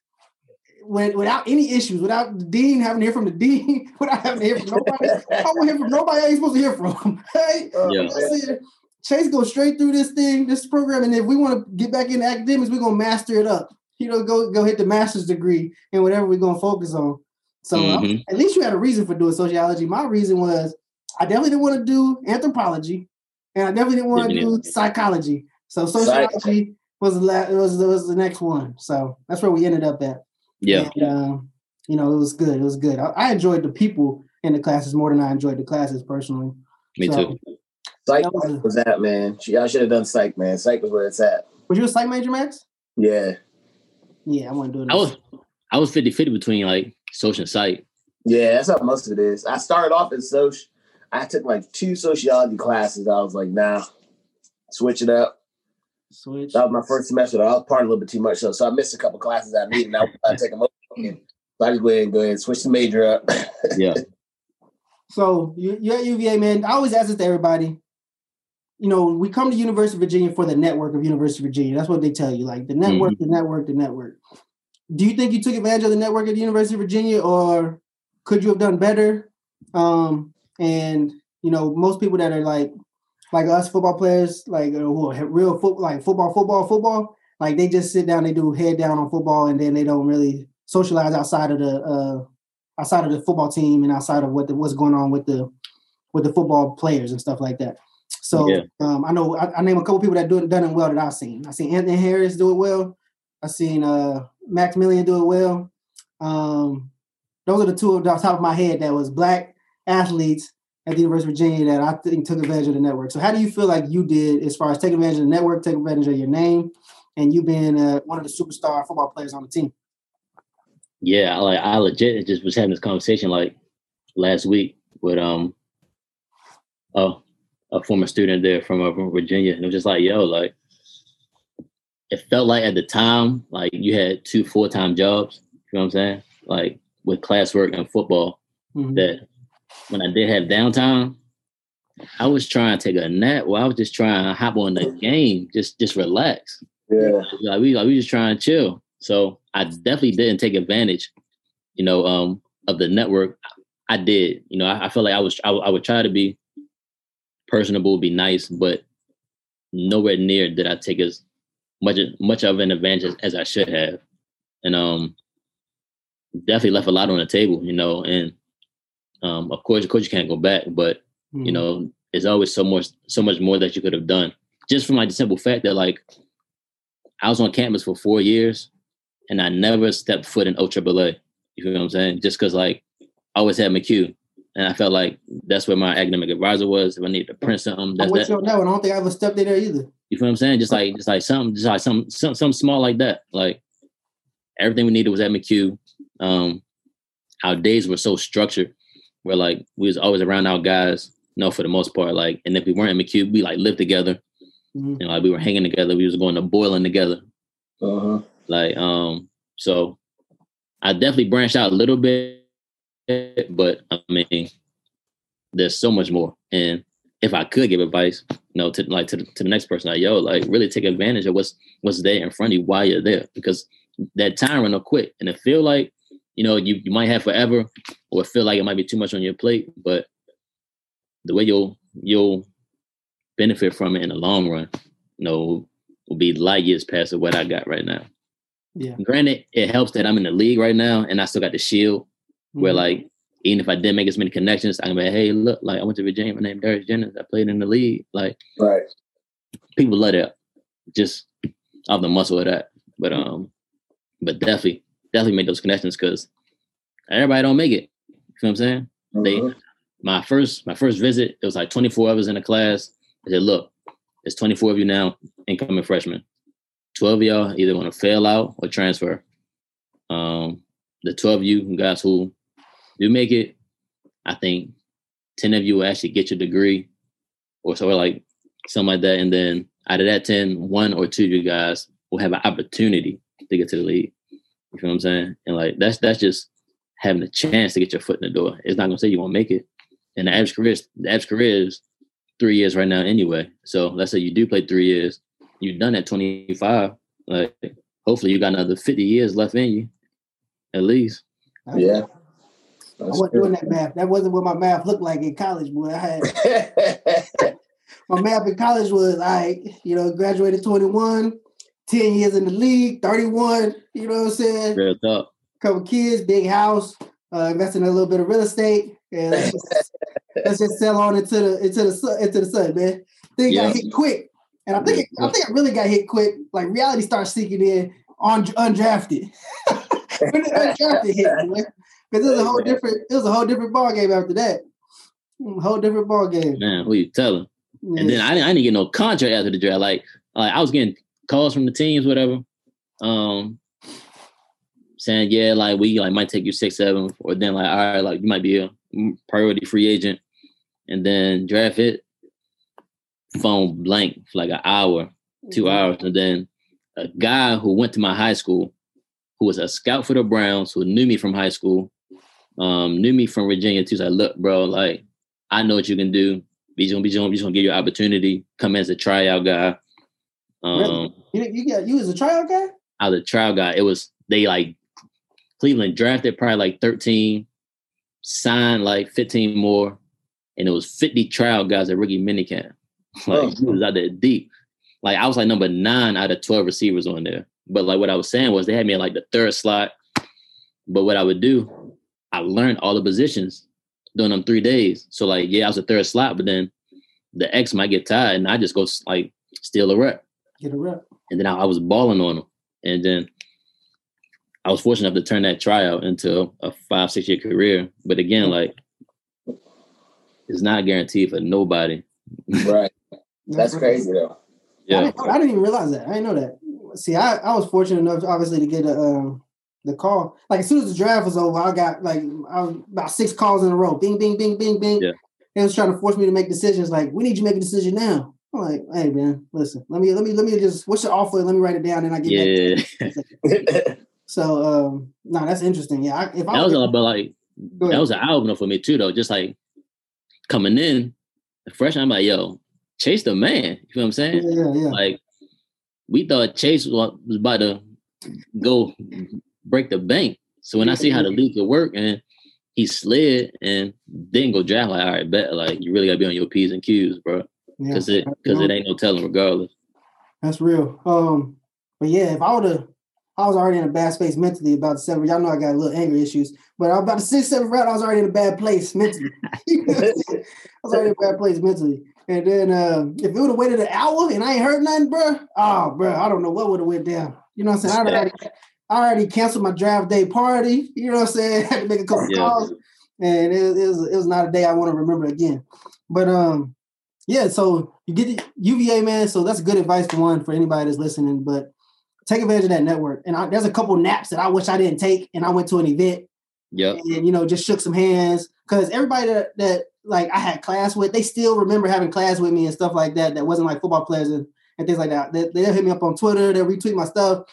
with, without any issues, without the dean having to hear from the dean, <laughs> without having to hear from nobody. I want to hear from nobody I ain't supposed to hear from. hey, yeah. Chase go straight through this thing, this program, and if we want to get back into academics, we're gonna master it up. You know, go go hit the master's degree and whatever we're gonna focus on. So mm-hmm. at least you had a reason for doing sociology. My reason was I definitely didn't want to do anthropology, and I definitely didn't want to do psychology. So sociology was the last, was was the next one. So that's where we ended up at. Yeah. And, uh, you know, it was good. It was good. I, I, enjoyed the people in the classes more than I enjoyed the classes personally. Me so, too. Psych that was, was, that man? I should have done psych, man. Psych was where it's at. Was you a psych major, Max? Yeah. Yeah, I wasn't doing. I was I was 50-50 between like social and psych. Yeah, that's how most of it is. I started off in social. I took like two sociology classes. I was like, nah, switch it up. Switch. That was my first semester. I was part a little bit too much, so, so I missed a couple classes I needed. Now I take them over. So I just go ahead and go ahead and switch the major up. <laughs> yeah. So you, you're at UVA, man. I always ask this to everybody. You know, we come to University of Virginia for the network of University of Virginia. That's what they tell you, like the network, mm-hmm. the network, the network. Do you think you took advantage of the network at the University of Virginia, or could you have done better? Um, and you know, most people that are like like us football players, like uh, real foot, like football, football, football. Like they just sit down, they do head down on football, and then they don't really socialize outside of the uh, outside of the football team and outside of what the, what's going on with the with the football players and stuff like that. So yeah. um, I know I, I, name a couple people that do it done it well that I've seen. I've seen Anthony Harris do it well. I've seen uh, Maximilian do it well. Um, those are the two off the top of my head that was black athletes at the University of Virginia that I think took advantage of the network. So how do you feel like you did as far as taking advantage of the network, taking advantage of your name, and you being uh, one of the superstar football players on the team? Yeah, like I legit just was having this conversation like last week with um oh a former student there from, uh, from Virginia, and it was just like yo, like it felt like at the time like you had two full time jobs. You know what I'm saying? Like with classwork and football, mm-hmm. that when I did have downtime, I was trying to take a nap. Well, I was just trying to hop on the game, just just relax. Yeah, like we like we just trying to chill. So I definitely didn't take advantage, you know, um, of the network. I did, you know, I, I felt like I was I, I would try to be personable, be nice, but nowhere near did I take as much much of an advantage as, as I should have, and um, definitely left a lot on the table, you know, and um, of course, of course, you can't go back, but mm-hmm. you know, there's always so much, so much more that you could have done. Just from like the simple fact that like I was on campus for four years, and I never stepped foot in OAAA. You feel what I'm saying? Just because like I always had McCue, and I felt like that's where my academic advisor was. If I needed to print something, that's that. On that one. I don't think I ever stepped in there either. You feel what I'm saying? Just like just like something, just like some some something small like that. Like everything we needed was at McCue. Um, our days were so structured where like we was always around our guys, you know, for the most part. Like, and if we weren't in McCue, we like lived together. Mm-hmm. You know, like we were hanging together. We was going to boiling together. Uh-huh. Like, um, so I definitely branched out a little bit, but I mean, there's so much more. And if I could give advice, you know, to like to the, to the next person, like yo, like really take advantage of what's what's there in front of you while you're there, because that time run up quick, and it feel like you know you, you might have forever or feel like it might be too much on your plate but the way you'll you'll benefit from it in the long run you know will be light years past of what i got right now yeah granted it helps that i'm in the league right now and i still got the shield mm-hmm. where like even if I didn't make as many connections, I can be, hey, look, like I went to Virginia. My name Darius Jennings. I played in the league. Like, right. People love that just off the muscle of that. But um, but definitely, definitely make those connections because everybody don't make it. You know what I'm saying? Mm-hmm. They my first my first visit, it was like 24 of us in the class. I said, look, it's 24 of you now, incoming freshmen. 12 of y'all either want to fail out or transfer. Um, the 12 of you guys who do make it, I think 10 of you will actually get your degree or so like something like that. And then out of that 10, one or two of you guys will have an opportunity to get to the league. You feel what I'm saying? And like that's that's just having a chance to get your foot in the door. It's not gonna say you won't make it. And the average career, the average career is three years right now anyway. So let's say you do play three years, you've done at 25. Like hopefully you got another 50 years left in you, at least. Yeah. I wasn't doing that math. That wasn't what my math looked like in college, boy. I had <laughs> my math in college was I, you know, graduated 21, 10 years in the league, 31, you know what I'm saying? Real talk. Couple kids, big house, uh, investing in a little bit of real estate. And let's just, <laughs> let's just sell on into the into the sun into the sun, man. Thing yeah. got hit quick. And I think it, I think it really got hit quick. Like reality starts sinking in on undrafted. <laughs> when the undrafted hit, man. Because it was a whole different, it was a whole different ball game after that. Whole different ball game. Man, who you telling? And then I didn't, I didn't get no contract after the draft. Like, like I was getting calls from the teams, whatever. Um, saying, yeah, like we like might take you six, seven, or then like, all right, like you might be a priority free agent. And then draft it, phone blank for like an hour, 2 mm-hmm. hours. And then a guy who went to my high school, who was a scout for the Browns, who knew me from high school, um, knew me from Virginia too. So like, look, bro, like I know what you can do. He's gonna be gonna, he's gonna give you an opportunity. Come as a tryout guy. Um, you, you got you as a trial guy. I was a trial guy. It was they like Cleveland drafted probably like 13, signed like 15 more, and it was 50 trial guys at rookie minicamp. <laughs> Like oh. was out there deep. Like I was like number nine out of 12 receivers on there. But like what I was saying was they had me in like the third slot. But what I would do, I learned all the positions doing them three days. So like, yeah, I was a third slot, but then the X might get tired, and I just go like steal a rep, get a rep, and then I, I was balling on them, and then I was fortunate enough to turn that tryout into a five six year career. But again, like it's not guaranteed for nobody. <laughs> Right. That's crazy though. Yeah. I didn't, I didn't, even realize that. I didn't know that. See, I, I was fortunate enough, obviously, to get a um, the call. Like as soon as the draft was over, I got like I was about six calls in a row. Bing, bing, bing, bing, bing. Yeah. They was trying to force me to make decisions. Like, we need you to make a decision now. I'm like, hey man, listen, let me let me let me just what's your offer? Let me write it down and I get yeah. <laughs> so um no, that's interesting. Yeah, I, if that I was all about like that was an album for me too though. Just like coming in, the fresh I'm like, yo, Chase the man. You feel what I'm saying? Yeah, yeah, yeah. Like we thought Chase was about to go break the bank. So when I see how the league could work and he slid and didn't go draft, like all right, bet like you really gotta be on your P's and Q's, bro. Because yeah, it because it ain't no telling regardless. That's real. Um, but yeah, if I would have I was already in a bad space mentally about the seven. Y'all know I got a little anger issues, but about the six, seven round, I was already in a bad place mentally. <laughs> I was already in a bad place mentally. And then uh, if it would have waited an hour and I ain't heard nothing, bro, oh, bro, I don't know what would have went down. You know what I'm saying? I already, I already canceled my draft day party. You know what I'm saying? I <laughs> had to make a couple yeah. calls, and it, it, was it was not a day I want to remember again. But um, yeah. So you get the UVA man. So that's good advice for one for anybody that's listening. But take advantage of that network. And I, there's a couple naps that I wish I didn't take, and I went to an event. Yeah. And you know, just shook some hands because everybody that, that like I had class with, they still remember having class with me and stuff like that. That wasn't like football players and, and things like that. They, they'll hit me up on Twitter. They'll retweet my stuff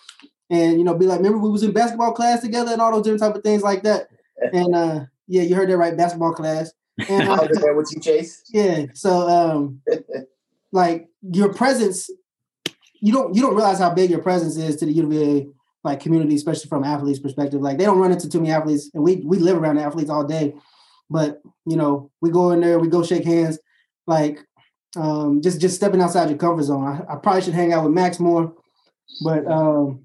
and you know, be like, remember we was in basketball class together and all those different type of things like that. And uh, yeah, you heard that right, basketball class. And I was there with you, Chase. Yeah. So um, <laughs> like your presence, you don't you don't realize how big your presence is to the UVA like community, especially from athletes' perspective. Like they don't run into too many athletes, and we we live around athletes all day. But you know, we go in there, we go shake hands, like um, just just stepping outside your comfort zone. I, I probably should hang out with Max more, but um,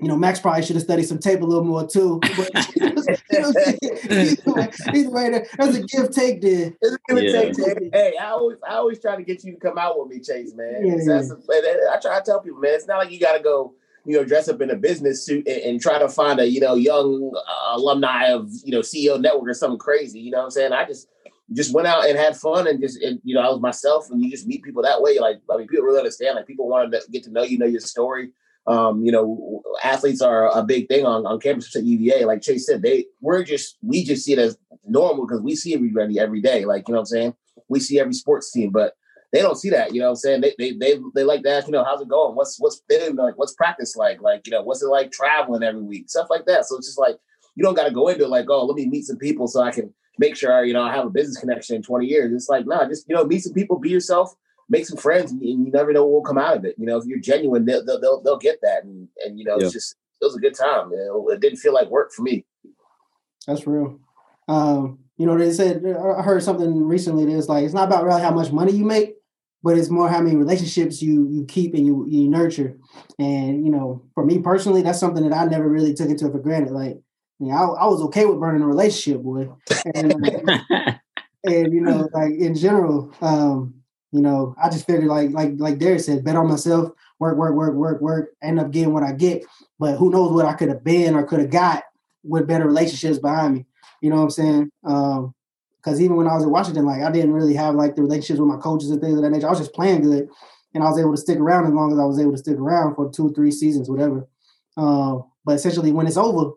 you know, Max probably should have studied some tape a little more too. <laughs> But, either way, either way, there's a give take there. It's a give and take. Take. Hey, I always, I always try to get you to come out with me, Chase, man. Yeah, yeah. A, I try to tell people, man, it's not like you got to go you know, dress up in a business suit and, and try to find a, you know, young uh, alumni of, you know, CEO network or something crazy. You know what I'm saying? I just just went out and had fun and just, and, you know, I was myself and you just meet people that way. Like, I mean, people really understand, like people want to get to know you, know your story. Um, you know, athletes are a big thing on, on campus at UVA. Like Chase said, they, we're just, we just see it as normal because we see everybody every day. Like, you know what I'm saying? We see every sports team, but they don't see that. You know what I'm saying? They they they, they like to ask, you know, how's it going? What's what's been like? What's practice like? Like, you know, what's it like traveling every week? Stuff like that. So it's just like you don't got to go into it like, oh, let me meet some people so I can make sure I, you know I have a business connection in 20 years. It's like, nah, just you know, meet some people, be yourself, make some friends, and you never know what will come out of it. You know, if you're genuine, they'll they'll, they'll get that, and and you know, yeah. it's just it was a good time. You know? It didn't feel like work for me. That's real. Um, you know, they said I heard something recently that's like it's not about really how much money you make, but it's more how many relationships you you keep and you you nurture. And you know, for me personally, that's something that I never really took into for granted. Like, you know, I, I was okay with burning a relationship, boy. And, uh, <laughs> and you know, like in general, um, you know, I just figured like like like Derek said, bet on myself, work, work, work, work, work, end up getting what I get. But who knows what I could have been or could have got with better relationships behind me. You know what I'm saying? Um, because even when I was in Washington, like I didn't really have like the relationships with my coaches and things of that nature. I was just playing good, and I was able to stick around as long as I was able to stick around for two three seasons, whatever. Uh, but essentially, when it's over,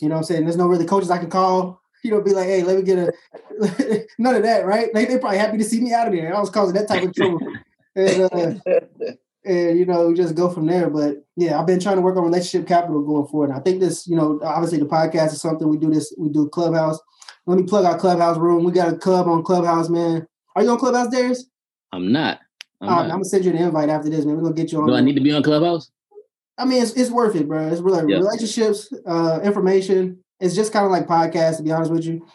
you know, what I'm saying there's no really coaches I can call. You know, be like, hey, let me get a <laughs> none of that, right? Like they're probably happy to see me out of there. I was causing that type of trouble, and, uh, <laughs> and you know, just go from there. But yeah, I've been trying to work on relationship capital going forward. And I think this, you know, obviously the podcast is something we do. This we do Clubhouse let me plug our clubhouse room. We got a club on Clubhouse, man. Are you on Clubhouse, Darius? I'm not. I'm, not. I'm gonna send you an invite after this, man. We're gonna get you on. Do I need to be on Clubhouse? I mean, it's, it's worth it, bro. It's really yep. relationships, uh, information. It's just kind of like podcast, to be honest with you.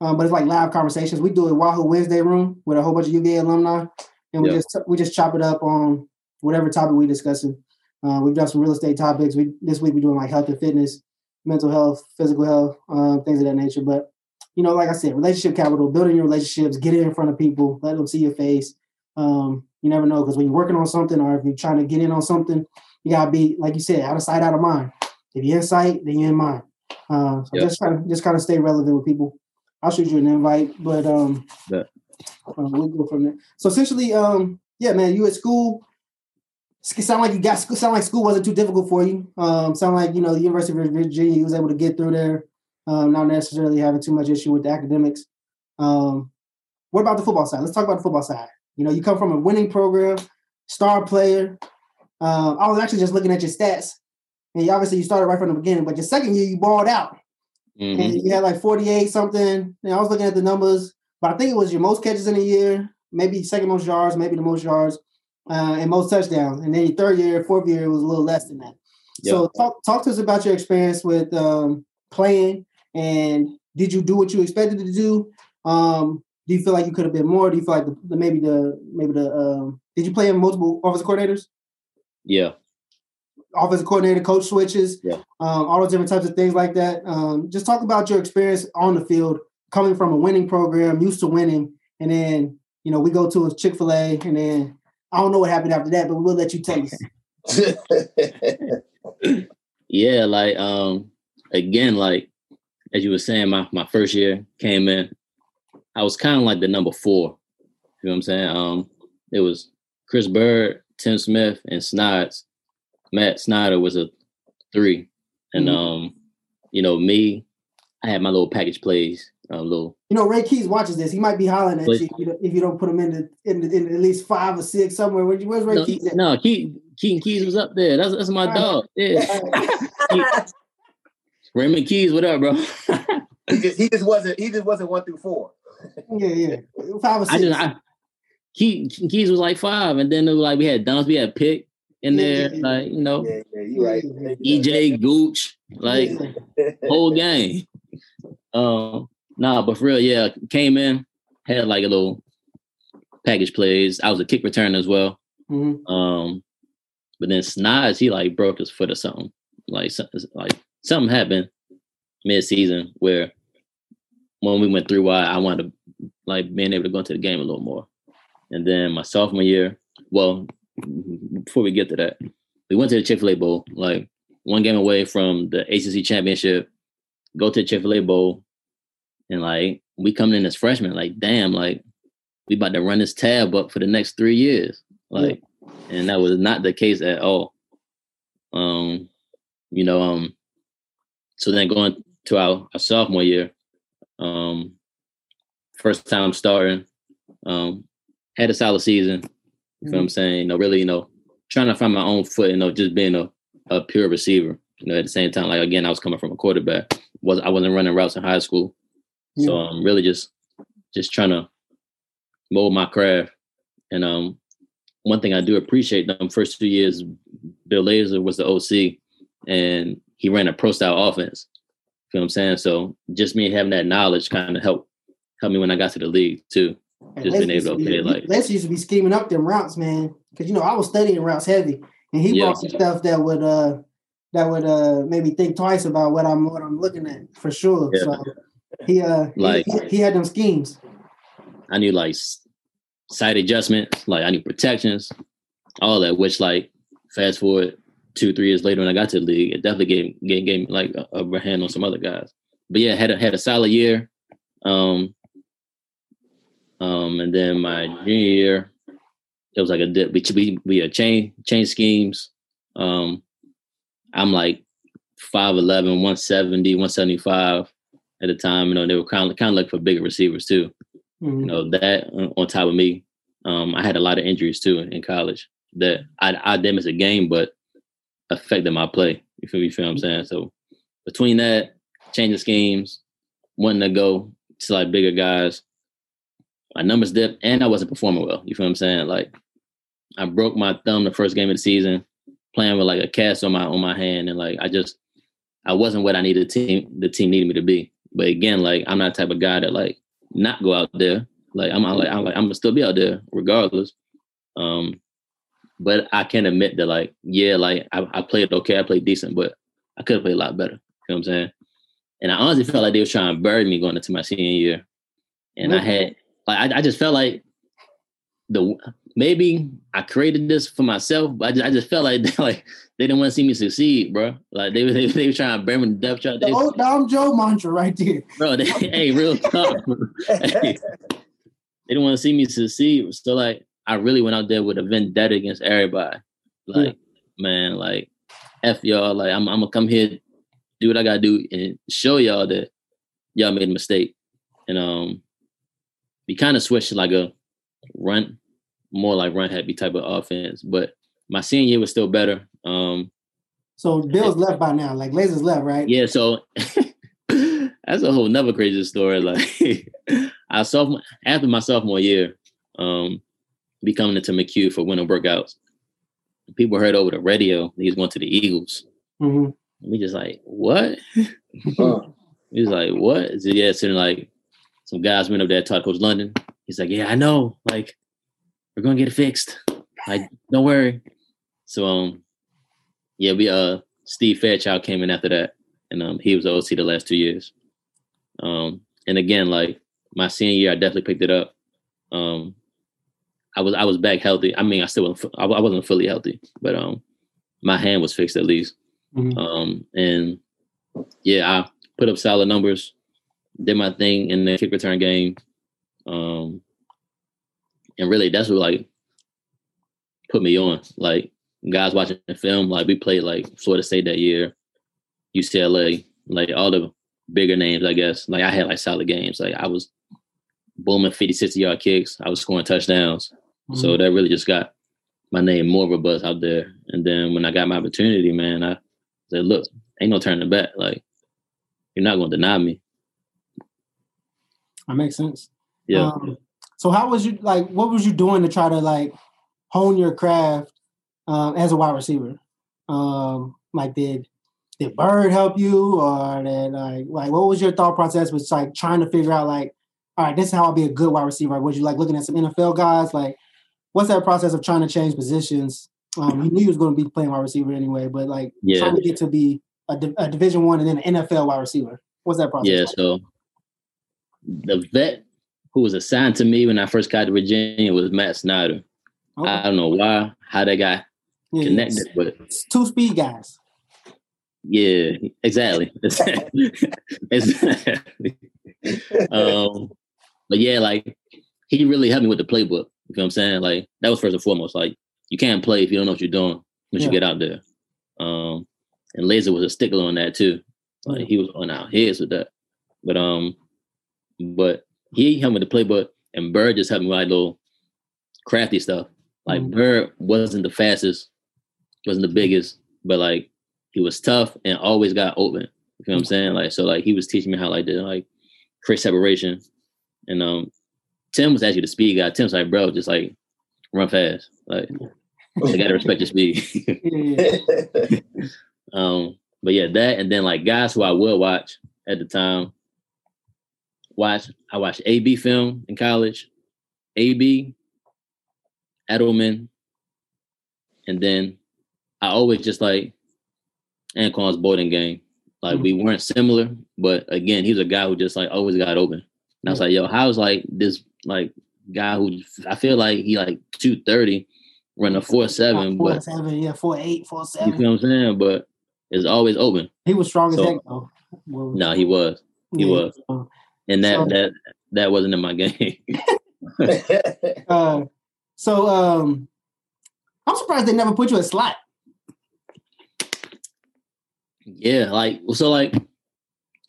Um, but it's like live conversations. We do a Wahoo Wednesday room with a whole bunch of UVA alumni, and we yep. just we just chop it up on whatever topic we discussing. Uh, we've done some real estate topics. We this week we're doing like health and fitness, mental health, physical health, uh, things of that nature. But you know, like I said, relationship capital, building your relationships, get it in front of people, let them see your face. Um, you never know because when you're working on something or if you're trying to get in on something, you gotta be like you said, out of sight, out of mind. If you're in sight, then you're in mind. Uh, so yep. just kind of just kind of stay relevant with people. I'll shoot you an invite, but um, yeah. uh, we'll go from there. So essentially, um, yeah, man, you at school. Sound like you got sound like school wasn't too difficult for you. Um, sound like you know the University of Virginia, you was able to get through there um, not necessarily having too much issue with the academics. Um, what about the football side? Let's talk about the football side. You know, you come from a winning program, star player. Um, I was actually just looking at your stats, and you, obviously you started right from the beginning. But your second year, you balled out, mm-hmm. and you had like forty-eight something. And I was looking at the numbers, but I think it was your most catches in a year, maybe second most yards, maybe the most yards, uh, and most touchdowns. And then your third year, fourth year, it was a little less than that. Yep. So talk talk to us about your experience with um, playing and did you do what you expected to do? Um, do you feel like you could have been more? Do you feel like the, the maybe the maybe the um, did you play in multiple offensive coordinators? Yeah. Offensive coordinator, coach switches, yeah. um, all those different types of things like that. Um, just talk about your experience on the field, coming from a winning program, used to winning, and then you know we go to a Chick Fil A, and then I don't know what happened after that, but we'll let you tell us. <laughs> yeah, like um, again, like as you were saying, my, my first year came in, I was kind of like the number four. You know what I'm saying? Um, it was Kris Burd, Tim Smith, and Snides. Matt Snyder was a three, and mm-hmm. um, you know me, I had my little package plays. A uh, little. You know, Ray Keys watches this. He might be hollering at but, you if you don't put him in the, in, the, in at least five or six somewhere. Where's Ray no, Keys? At? No, Keaton, Keaton Keys was up there. That's that's my dog. Yeah. <laughs> Raymond Keys, what up, bro? <laughs> he just he just wasn't he just wasn't one through four. yeah, yeah, five or six. I just, I, Key, Keys was like five, and then it was like we had Dunns, we had Pick in yeah, there, yeah, like you know, yeah, yeah, you right. EJ Gooch, like whole <laughs> game. Um, nah, but for real, yeah, came in, had like a little package plays. I was a kick returner as well. Mm-hmm. Um, but then Snides, he like broke his foot or something like like something happened mid season where when we went through why I wanted to like being able to go into the game a little more. And then my sophomore year, well, before we get to that, we went to the Chick Fil A Bowl, like one game away from the ACC championship. Go to the Chick Fil A Bowl, and like we coming in as freshmen, like damn, like we about to run this tab up for the next three years, like, yeah. and that was not the case at all. Um, you know, um, so then going to our, our sophomore year, um, first time starting, um, had a solid season. You mm-hmm. know what I'm mm-hmm. saying? You know, really, you know, trying to find my own foot, you know, just being a, a pure receiver. You know, at the same time, like again, I was coming from a quarterback. Was I wasn't running routes in high school. So I'm um, really just just trying to mold my craft. And um one thing I do appreciate them first two years, Bill Lazor was the OC and he ran a pro style offense. You know what I'm saying? So just me having that knowledge kind of helped help me when I got to the league too. Just being able to okay, like Les used to be scheming up them routes, man. Cause you know I was studying routes heavy, and he yeah. brought some stuff that would uh that would uh maybe think twice about what I'm what I'm looking at for sure. Yeah. So he uh like he, he, had them schemes. I knew like side adjustments, like I knew protections, all that. Which like fast forward two three years later when I got to the league, it definitely gave gave, gave me like a, a hand on some other guys. But yeah, had a had a solid year. Um, um, and then my junior year, it was like a dip. We we we had chain chain schemes. Um, I'm like 5'11, 170, 175 at the time. You know, they were kind of kind of looking for bigger receivers too. Mm-hmm. You know that on top of me, um, I had a lot of injuries too in college that I I did miss a game, but affected my play. You feel, you feel what I'm saying? So between that, changing schemes, wanting to go to like bigger guys, my numbers dipped, and I wasn't performing well. You feel what I'm saying? Like I broke my thumb the first game of the season, playing with like a cast on my on my hand, and like I just I wasn't what I needed the team the team needed me to be. But again, like I'm not the type of guy that like not go out there. Like I'm, I'm like I'm like I'm gonna still be out there regardless. Um, but I can admit that like yeah, like I, I played okay, I played decent, but I could have played a lot better. You know what I'm saying? And I honestly felt like they were trying to bury me going into my senior year. And I had like I, I just felt like the maybe I created this for myself, but I just, I just felt like <laughs> like they didn't want to see me succeed, bro. Like they <laughs> they, they were trying to burn me to death. Try, the old Dom Joe mantra right there, bro. They, <laughs> hey, real talk. hey, they didn't want to see me succeed. So like I really went out there with a vendetta against everybody. Like yeah. man, like f y'all. Like I'm I'm gonna come here, do what I gotta do, and show y'all that y'all made a mistake. And um, we kind of switched to like a run, more like run happy type of offense. But my senior year was still better. Um, so Bill's left by now, like Lazor's left, right? Yeah. So <laughs> that's a whole another crazy story. Like <laughs> I sophomore after my sophomore year, um, be coming into McCue for winter workouts. People heard over the radio he was going to the Eagles. Mm-hmm. We just like what? He's <laughs> like what? So, yeah, so like some guys went up there, talked Coach London. He's like, yeah, I know. Like we're gonna get it fixed. Like don't worry. So um, yeah, we uh Steve Fairchild came in after that, and um he was the OC the last two years. Um, and again, like my senior year, I definitely picked it up. Um, I was I was back healthy. I mean, I still wasn't, I wasn't fully healthy, but um, my hand was fixed at least. Mm-hmm. Um, and yeah, I put up solid numbers, did my thing in the kick return game. Um, and really, that's what like put me on. Like guys watching the film, like we played like Florida State that year, UCLA, like all the bigger names, I guess. Like I had like solid games. Like I was booming 50, 60 yard kicks. I was scoring touchdowns. Mm-hmm. So that really just got my name more of a buzz out there. And then when I got my opportunity, man, I said, look, ain't no turning back. Like, you're not going to deny me. That makes sense. Yeah. Um, so how was you like? What was you doing to try to like hone your craft um, as a wide receiver? Um, like did did Burd help you, or did like like what was your thought process? Was like trying to figure out like, all right, this is how I'll be a good wide receiver. Was you like looking at some NFL guys? Like, what's that process of trying to change positions Um, he knew he was going to be playing wide receiver anyway, but like Yeah. trying to get to be a, a Division One and then an NFL wide receiver. What's that process? Yeah, like? so the vet who was assigned to me when I first got to Virginia was Matt Snyder. Okay. I don't know why, how they got Yeah, connected, but it's two speed guys. yeah, exactly. <laughs> exactly. um, but yeah, like he really helped me with the playbook. You feel what I'm saying? Like that was first and foremost. Like you can't play if you don't know what you're doing once Yeah. you get out there. Um, and Lazor was a stickler on that too. Like he was on our heads with that. But um, but he helped me with the playbook, and Burd just helped me with like little crafty stuff. Like Mhm. Burd wasn't the fastest, wasn't the biggest, but like he was tough and always got open. You know what I'm saying? Like so, like he was teaching me how like to like create separation. And um, Tim was actually the speed guy. Tim's like, bro, just like run fast. Like I gotta respect your speed. <laughs> <laughs> Um, but yeah, that and then like guys who I will watch at the time. Watch I watched AB film in college, AB, Edelman, and then I always just like Anquan Boldin's game. Like we mm. weren't similar, but again, he was a guy who just like always got open. And I was like, yo, how's like this like guy who I feel like he like 230 running a four seven, four but seven, yeah, four eight, four you seven. feel what I'm saying? But it's always open. He was strong as heck though. Well, No, he was. he yeah, was. So, And that So- that that wasn't in my game. <laughs> Uh, so um, I'm surprised they never put you a slot. yeah, like so like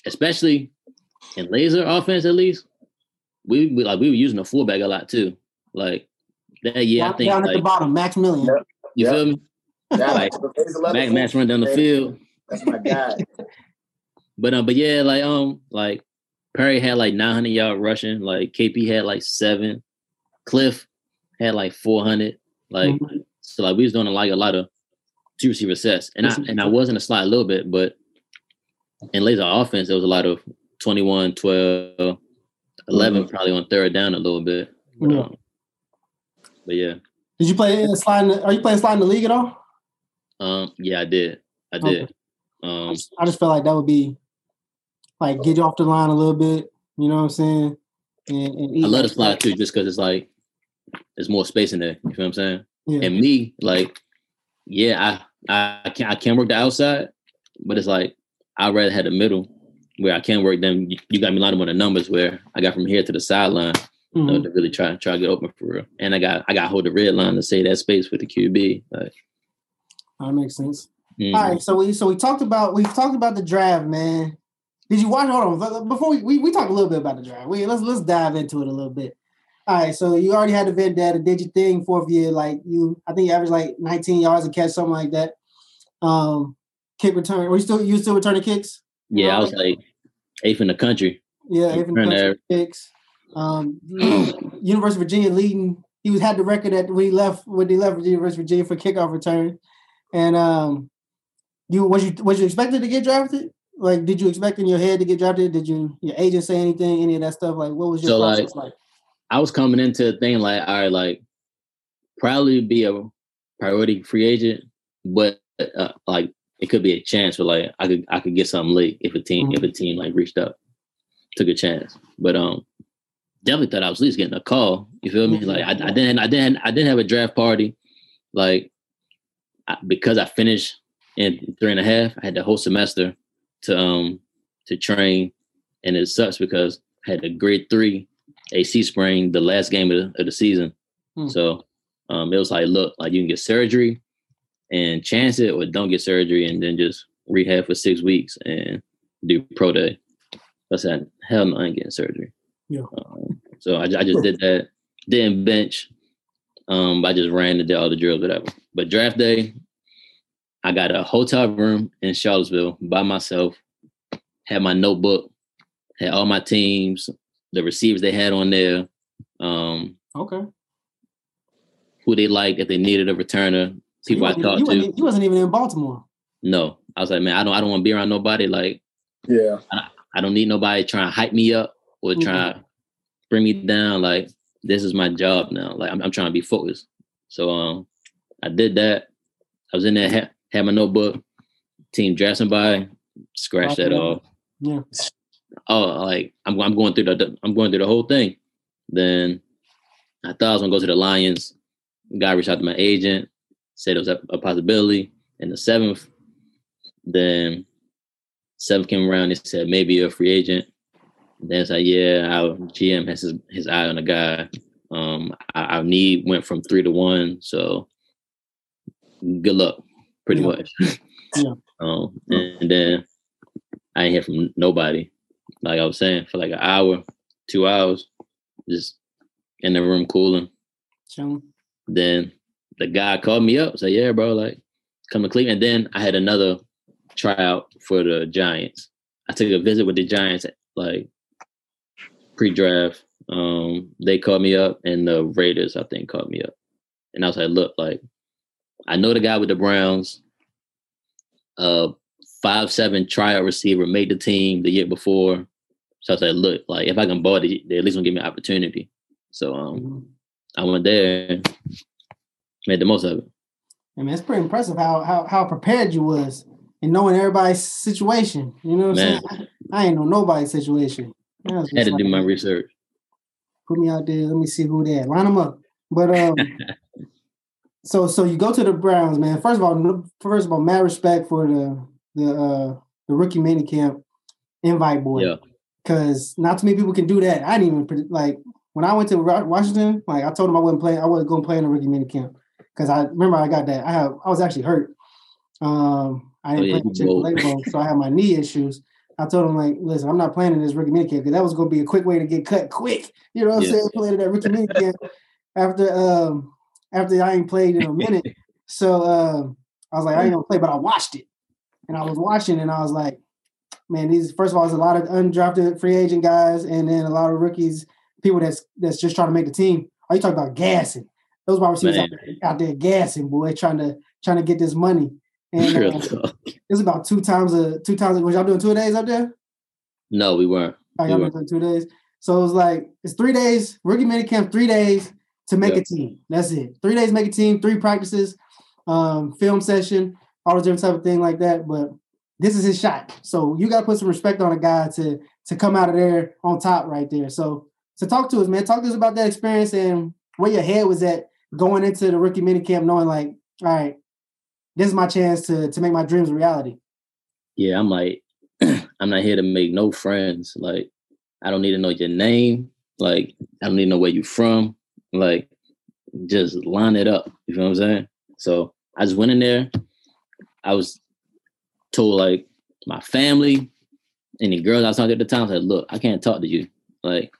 especially in Lazor offense at least, we, we like we were using a fullback a lot too. Like that year, I down, think down at the bottom, Max Milien. Yep. you Yep. feel me? Now, Like, there's a level Mac four. Max run down the field. That's my guy. <laughs> But um, but yeah, like um, like Perry had like 900 yard rushing. Like KP had like seven. Cliff had like 400. Like Mhm. so, like we was doing like a lot of two receiver sets, and I and I was in a slot a little bit, but in Lazor offense, there was a lot of 21, 12, 11, probably on third down a little bit. But, Yeah. um, but yeah, Did you play uh, slide? In the, are you playing slide in the league at all? um, yeah, I did, I Okay. did. I Um, just, I just felt like that would be like get you off the line a little bit. You know what I'm saying? And, and I love the slide too, just because it's like there's more space in there. You feel what I'm saying? Yeah. And me, like, yeah, I I can I can work the outside, but it's like I'd rather have the middle where I can work them. You, got me lined up on the numbers where I got from here to the sideline you know, Mhm. to really try try to get open for real. And I got I got hold the red line to save that space with the QB. Like, That makes sense. mhm. All right, so we so we talked about we've talked about the draft, man. Did you watch? Hold on, before we, we we talked a little bit about the draft. We let's let's dive into it a little bit. All right, so you already had the vendetta, did your thing fourth year, like you. I think you averaged like 19 yards a catch, something like that. Um, kick return. Were you still you still returning kicks? yeah, I was like eighth in the country. Yeah, even Return country average. kicks. Um, <clears throat> University of Virginia leading. He was had the record that when he left when he left University of Virginia for kickoff return. And um, you was you was you expected to get drafted? Like, did you expect in your head to get drafted? Did you your agent say anything? Any of that stuff? Like, what was your So, process like? I was coming into the thing like, all right, like probably be a priority free agent, but uh, like it could be a chance for like I could I could get something late if a team if a team like reached up, took a chance. But um, definitely thought I was at least getting a call. You feel me? Like I, I didn't I didn't I didn't have a draft party, like I, because I finished in three and a half. I had the whole semester to um to train, and it sucks because I had a grade three AC sprain the last game of the, of the season. Hmm. So um, it was like, look, like you can get surgery and chance it, or don't get surgery and then just rehab for six weeks and do pro day. I said, hell no, I ain't getting surgery. Yeah. Um, so I, I just did that. Didn't bench. Um, I just ran and did all the drills, whatever. But draft day, I got a hotel room in Charlottesville by myself. Had my notebook, had all my teams, the receivers they had on there, um, Okay, who they liked if they needed a returner, So people I you, wasn't- talked to. wasn't, you wasn't even in Baltimore. No, I was like, man, I don't, I don't want to be around nobody. Like, Yeah. I don't need nobody trying to hype me up or Mhm. trying to bring me down. Like, this is my job now. Like, I'm, I'm trying to be focused. So, um, I did that. I was in there, had, my notebook, team draft somebody, scratch that off. Yeah. Oh, like I'm I'm going through the I'm going through the whole thing. Then I thought I was gonna go to the Lions. Guy reached out to my agent, said it was a, a possibility. In the seventh, then seventh came around. They said maybe you're a free agent. Then it's like, yeah, our GM has his, his eye on the guy. Um, our, our need went from three to one, so good luck, pretty Yeah. much. <laughs> Yeah. Um, and, and then I ain't hear from nobody. Like I was saying, for like an hour, two hours, just in the room cooling. Chilling. Then the guy called me up, said, "Yeah, bro, like come to Cleveland." And then I had another tryout for the Giants. I took a visit with the Giants, like pre-draft. Um, they called me up, and the Raiders, I think, called me up. And I was like, "Look, like I know the guy with the Browns. Uh, five seven tryout receiver made the team the year before. So I said, look, like if I can ball, they, they at least gonna give me an opportunity. So um, Mhm. I went there, made the most of it. I mean, it's pretty impressive how how how prepared you was and knowing everybody's situation. You know what I'm saying? I, I ain't know nobody's situation. I I had to do my research. put me out there. Let me see who they at. Line them up. But um, <laughs> so so you go to the Browns, man. First of all, first of all, mad respect for the the uh the rookie mini camp invite boy. Yeah. Cause not too many people can do that. I didn't even like when I went to Washington. Like I told him I wasn't playing. I wasn't going to play in the rookie mini camp because I remember I got that. I have I was actually hurt. Um, I didn't Oh, yeah, play you Chick Fil A bold. Bowl, so I had my knee issues. I told him like, listen, I'm not playing in this rookie mini camp because that was going to be a quick way to get cut quick. You know what I'm Yeah. saying? Playing in that rookie mini camp after um after I ain't played in a <laughs> minute. So um, I was like, I ain't gonna play, but I watched it, and I was watching, and I was like, man, these first of all, there's a lot of undrafted free agent guys, and then a lot of rookies, people that's that's just trying to make the team. Are you talking about gassing? Those wide receivers out there, out there gassing, boy, trying to trying to get this money. And <laughs> uh, it's about two times a two times. Was y'all doing two days up there? No, we weren't. Oh, y'all We doing two days. So it was like it's three days rookie mini camp, three days to make Yeah. a team. That's it. Three days make a team, three practices, um, film session, all the different type of thing like that. But this is his shot. So you got to put some respect on a guy to to come out of there on top right there. So so talk to us, man. Talk to us about that experience and where your head was at going into the rookie mini camp, knowing like, all right, this is my chance to to make my dreams a reality. Yeah, I'm like, <clears throat> I'm not here to make no friends. Like, I don't need to know your name. Like, I don't need to know where you're from. Like, just line it up. You feel what I'm saying? So I just went in there. I was told like my family, any girls I was talking to at the time said, look, I can't talk to you. Like,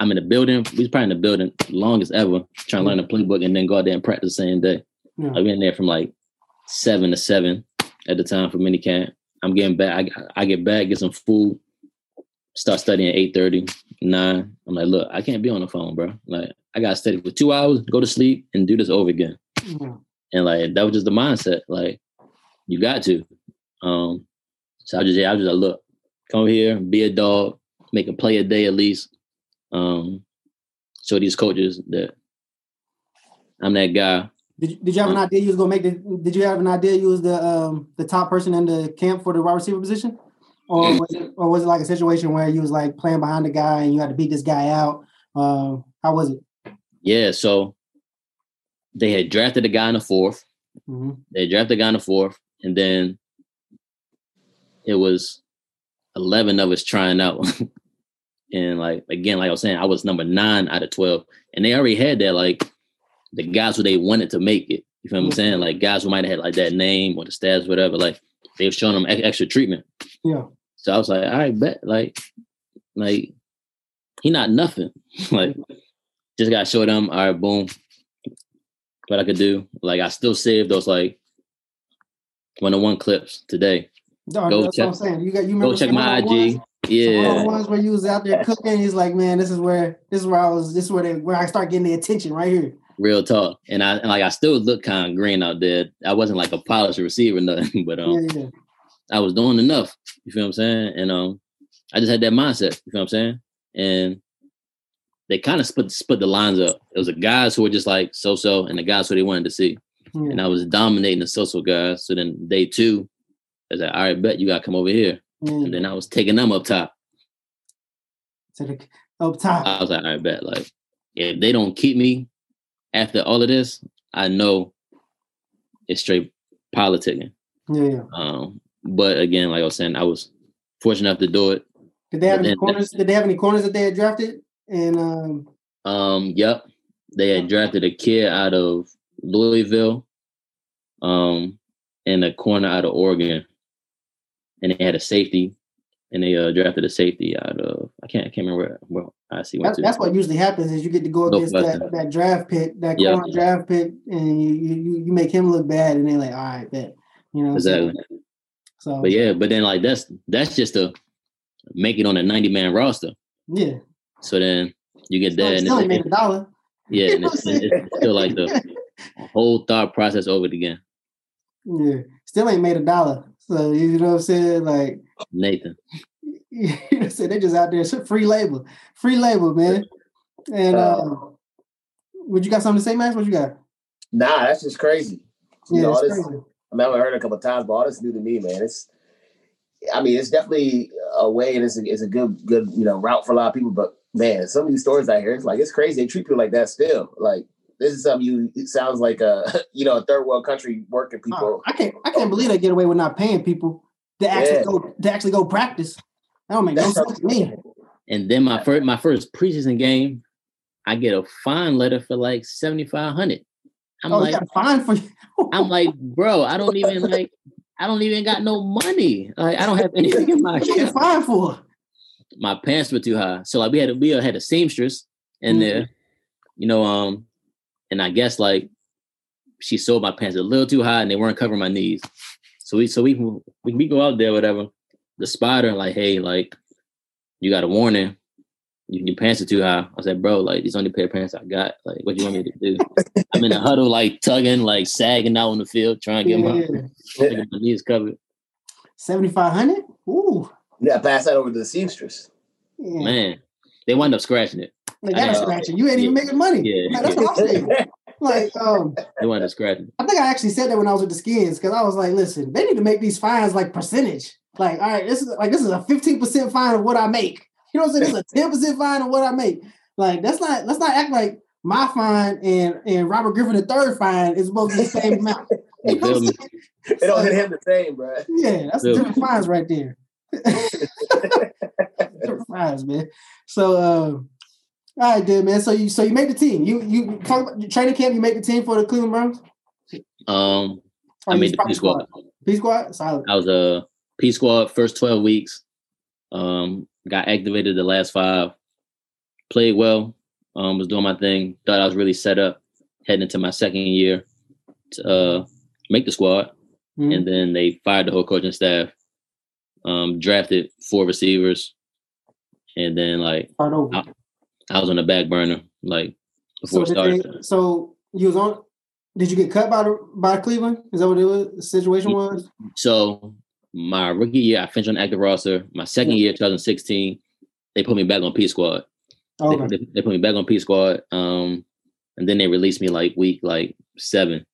I'm in the building. We was probably in the building longest ever, trying to learn the mm-hmm. playbook and then go out there and practice the same day. Yeah. I've been there from like seven to seven at the time for mini camp. I'm getting back. I, I get back, get some food, start studying at 8 9. I'm like, look, I can't be on the phone, bro. Like, I got to study for two hours, go to sleep, and do this over again. Yeah. And like, that was just the mindset. Like, you got to. Um, so I just, yeah, I was just like, look, come here, be a dog, make a play a day at least. Um, show these coaches that I'm that guy. Did did you have an idea you was gonna make the? Did you have an idea you was the um the top person in the camp for the wide receiver position, or was it or was it like a situation where you was like playing behind the guy and you had to beat this guy out? Um, how was it? Yeah, so they had drafted a guy in the fourth. hmm They drafted a guy in the fourth, and then it was eleven of us trying out. <laughs> and like again, like I was saying, I was number nine out of twelve, and they already had that like the guys who they wanted to make it. You feel what I'm saying? Like guys who might have had like that name or the stats, whatever. Like they were showing them extra treatment. Yeah. So I was like, all right, bet. Like, like he not nothing. <laughs> like just got to show them. All right, boom. What I could do. Like I still saved those like one on one clips today. No, Go that's check- what I'm saying. You got you Go remember check some my of the ones- IG. Yeah. Some of the ones where you was out there cooking. He's like, man, this is where this is where I was. This is where they where I start getting the attention right here. Real talk. And I and like I still look kind of green out there. I wasn't like a polished receiver, nothing, <laughs> but um Yeah, yeah. I was doing enough. You feel what I'm saying? And um I just had that mindset. You feel what I'm saying? And they kind of split split the lines up. It was the guys who were just like so so, and the guys who they wanted to see. yeah. and I was dominating the social guys. So then day two, I was like, all right, bet you gotta come over here. And then I was taking them up top. To the up top. I was like, all right, bet. Like, if they don't keep me after all of this, I know it's straight politicking. Yeah. Um, but again, like I was saying, I was fortunate enough to do it. Did they have any corners? Did they have any corners that they had drafted? And um, um, yep, they had drafted a kid out of Louisville, um, and a corner out of Oregon, and they had a safety, and they uh, drafted a safety out of I can't I can't remember where, where I see. That's, that's what usually happens is you get to go against that, that draft pick, that corner draft pick, and you, you you make him look bad, and they're like, all right, bet you know exactly. So, but yeah, but then like that's that's just to make it on a ninety man roster. Yeah. So then you get that, and still make a dollar. Yeah, <laughs> and it's, it's still like the <laughs> whole thought process over it again. Yeah, still ain't made a dollar. So you know what I'm saying? Like Nathan. <laughs> You know what I'm saying? They're just out there. free labor. Free labor, man. And uh, um, would you got something to say, Max? What you got? Nah, that's just crazy. You yeah, know, this, crazy. I mean, I've heard it a couple of times, but all this new to me, man. It's I mean, it's definitely a way and it's a, it's a good good, you know, route for a lot of people, but man, some of these stories I hear, it's like it's crazy. They treat people like that still. Like this is something you it sounds like a <laughs> you know a third world country working people. I can't I can't believe they get away with not paying people to actually yeah. go to actually go practice. That don't make That's no <laughs> sense to me. And then my first my first preseason game, I get a fine letter for like seventy five hundred. I'm oh, like, fine for you. I'm like, bro, I don't even <laughs> like I don't even got no money. Like I don't have anything in my <laughs> account. fine for? My pants were too high. So like we had a, we had a seamstress in mm-hmm. there, you know, um, and I guess like she sewed my pants a little too high and they weren't covering my knees. So we so we we we go out there, whatever. The spider, like, hey, like, you got a warning. Your pants are too high. I said, bro, like these only pair of pants I got. Like, what do you want me to do? <laughs> I'm in a huddle, like tugging, like sagging out on the field, trying to get yeah. my, my knees covered. Seventy five hundred. Ooh. Yeah, pass that over to the seamstress. Yeah. Man, they wind up scratching it. They got to scratch it. You ain't yeah. even making money. Yeah, that's what I'm saying. <laughs> like, um, they wanted to scratch it. I think I actually said that when I was with the skins because I was like, listen, they need to make these fines like percentage. Like, all right, this is like this is a 15% fine of what I make. <laughs> You know what I'm saying? Is a 10% fine of what I make. Like, that's not let's not act like my fine and and Robert Griffin the third fine is both the same <laughs> amount. You know it don't hit him the same, bro. Yeah, that's different fines right there. <laughs> different fines, man. So uh, all right, then, man. So you so you made the team. You you talk about training camp. You made the team for the Cleveland Browns. Um, I made the P squad. P squad, solid. I was a P squad first twelve weeks. Um, got activated the last five. Played well. Um, was doing my thing. Thought I was really set up heading into my second year to uh, make the squad. Mm-hmm. And then they fired the whole coaching staff. Um, drafted four receivers, and then like I, I was on the back burner, like before so started. They, so you was on. Did you get cut by the, by Cleveland? Is that what the situation was? So my rookie year, I finished on active roster. My second year, 2016, they put me back on P squad. Okay. They, they, they, put me back on P squad. Um, and then they released me like week like seven.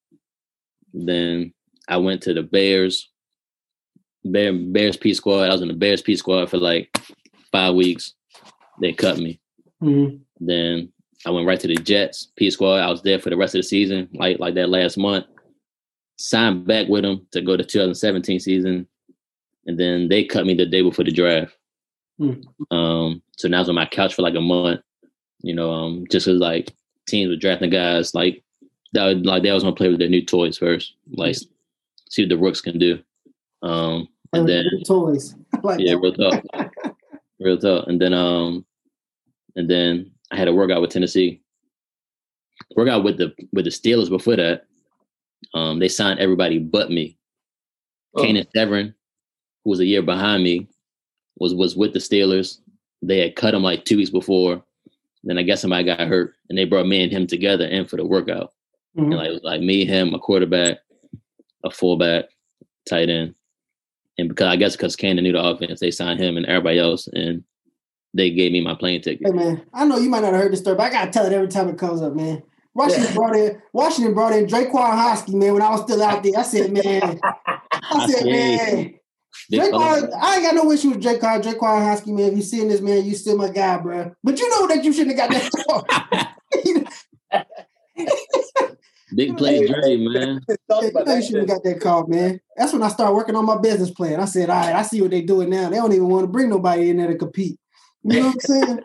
Then I went to the Bears, Bear, Bears P squad. I was in the Bears P squad for like five weeks. They cut me. Mm-hmm. Then I went right to the Jets P squad. I was there for the rest of the season, like like that last month. Signed back with them to go to 2017 season, and then they cut me the day before the draft. Mm-hmm. Um, so now I was on my couch for like a month. You know, um, just as like teams were drafting guys like that, would, like they was gonna play with their new toys first, like see what the rooks can do. Um, and then toys, <laughs> like yeah, real tough, real tough. And then um, and then I had a workout with Tennessee. Workout with the with the Steelers before that. Um, they signed everybody but me. Oh. Canaan Severin, who was a year behind me, was was with the Steelers. They had cut him like two weeks before. Then I guess somebody got hurt, and they brought me and him together in for the workout. Mm-hmm. And like it was like me, him, a quarterback, a fullback, tight end, and because I guess because Canaan knew the offense, they signed him and everybody else, and they gave me my plane ticket. Hey man, I know you might not have heard this story, but I gotta tell it every time it comes up, man. Washington yeah. brought in Washington brought in Draquan Hosky, man, when I was still out there. I said, man, I <laughs> said, man. Draquan, I ain't got no issue with Draquan, Draquan Hosky, man. If you seeing this, man, you still my guy, bro. But you know that you shouldn't have got that call. <laughs> Big play Dre, man. Yeah, you know you shouldn't have got that call, man. That's when I started working on my business plan. I said, all right, I see what they're doing now. They don't even want to bring nobody in there to compete. You know what I'm saying?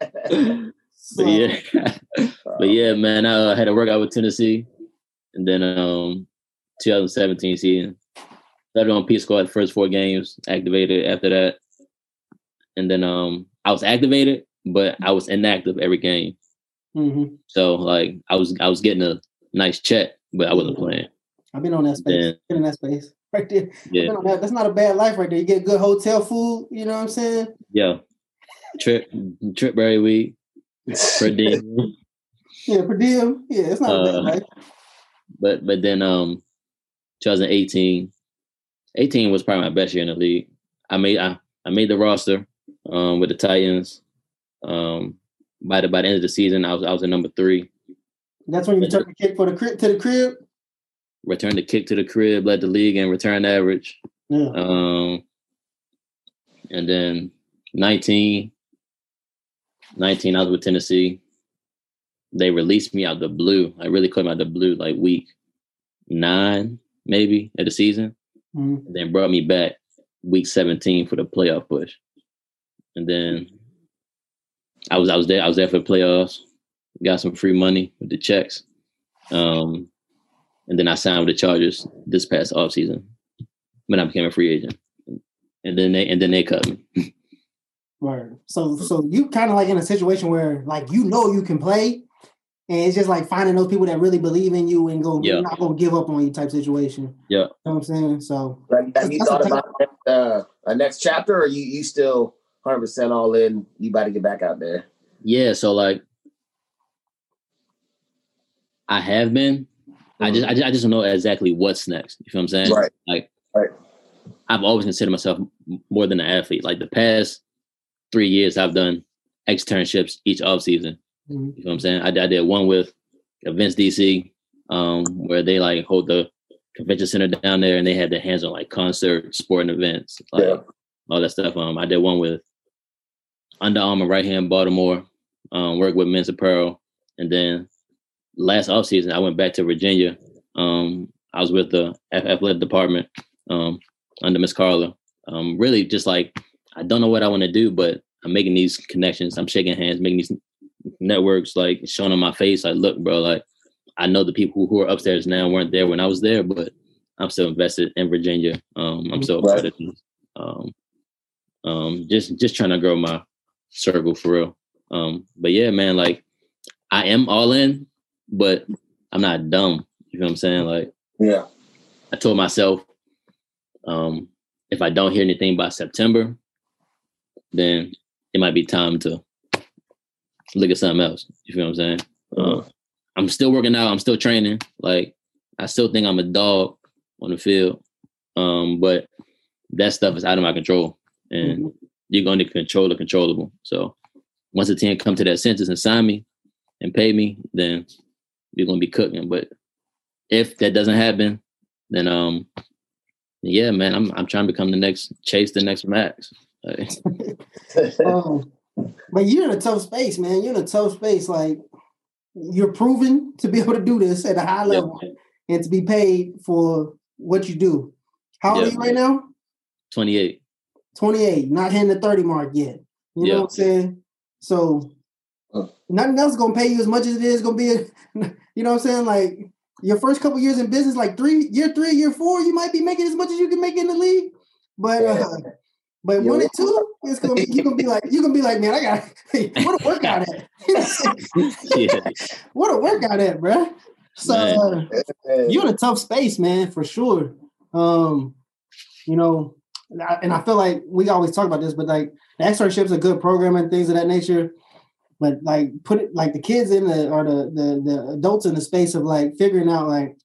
<laughs> <laughs> so, but yeah, but yeah, man, I uh, had to work out with Tennessee, and then um, 2017 season started on P squad the first four games, activated after that, and then um, I was activated, but I was inactive every game. Mm-hmm. So like I was I was getting a nice check, but I wasn't playing. I've been on that space. Then, been in that space <laughs> right there. Yeah, that. that's not a bad life right there. You get good hotel food. You know what I'm saying? Yeah. Trip trip very week. <laughs> Per diem. yeah, per diem. Yeah, it's not uh, a bad life. But but then um 2018, 18 was probably my best year in the league. I made I, I made the roster um with the Titans. Um by the by the end of the season I was I was at number three. That's when you return the kick for the crib to the crib. Returned the kick to the crib, led the league in return average. Yeah. Um, and then 19, 19, I was with Tennessee. They released me out the blue. I really caught me out the blue, like week nine, maybe, of the season. Mm-hmm. Then brought me back week 17 for the playoff push. And then I was I was there, I was there for the playoffs got some free money with the checks. Um, and then I signed with the Chargers this past off season, but I became a free agent. And then they and then they cut me. <laughs> right. So so you kind of like in a situation where like you know you can play, and it's just like finding those people that really believe in you and go yeah. not gonna give up on you type situation. Yeah. You know what I'm saying? So like, have you thought about uh, a next chapter or you you still 100 percent all in, you about to get back out there? Yeah, so like I have been. Mm-hmm. I just, I just I just don't know exactly what's next. You feel what I'm saying? Right. Like, right. I've always considered myself more than an athlete. Like the past three years, I've done externships each off season. Mm-hmm. You know what I'm saying? I, I did one with Events DC, um, where they like hold the convention center down there, and they had their hands on like concert, sporting events, like yeah. all that stuff. Um, I did one with Under Armour right in Baltimore. Um, work with Men's Apparel, and then last off season, I went back to Virginia. Um, I was with the athletic department um, under Miss Carla. Um, really, just like I don't know what I want to do, but I'm making these connections. I'm shaking hands, making these networks, like showing on my face, like, look, bro, like I know the people who are upstairs now weren't there when I was there, but I'm still invested in Virginia. Um, I'm still right. Um, um, just just trying to grow my circle for real. Um, but yeah, man, like I am all in, but I'm not dumb. You know what I'm saying? Like, yeah. I told myself, um, if I don't hear anything by September, then it might be time to look at something else. You feel what I'm saying? Uh, I'm still working out. I'm still training. Like, I still think I'm a dog on the field. Um, but that stuff is out of my control, and mm-hmm. you're going to control the controllable. So once the team come to that census and sign me and pay me, then you're gonna be cooking. But if that doesn't happen, then um, yeah, man, I'm I'm trying to become the next chase the next max. <laughs> <laughs> um, but you're in a tough space, man. You're in a tough space. Like you're proven to be <laughs> able to do this at a high level yep. and to be paid for what you do. How old yep. are you right now? 28. 28, not hitting the 30 mark yet. You yep. know what I'm saying? So nothing else gonna pay you as much as it is gonna be. A, <laughs> you know what I'm saying? Like your first couple years in business, like three, year three, year four, you might be making as much as you can make in the league. But uh, but one and two, it's gonna be you gonna be like you gonna be like, man, I got hey, <laughs> <laughs> <laughs> what a workout at. yeah. What a workout at, bro. So uh, you're in a tough space, man, for sure. Um, you know, and I feel like we always talk about this, but like the externship's a good program and things of that nature but like put it like the kids in the or the, the the adults in the space of like figuring out like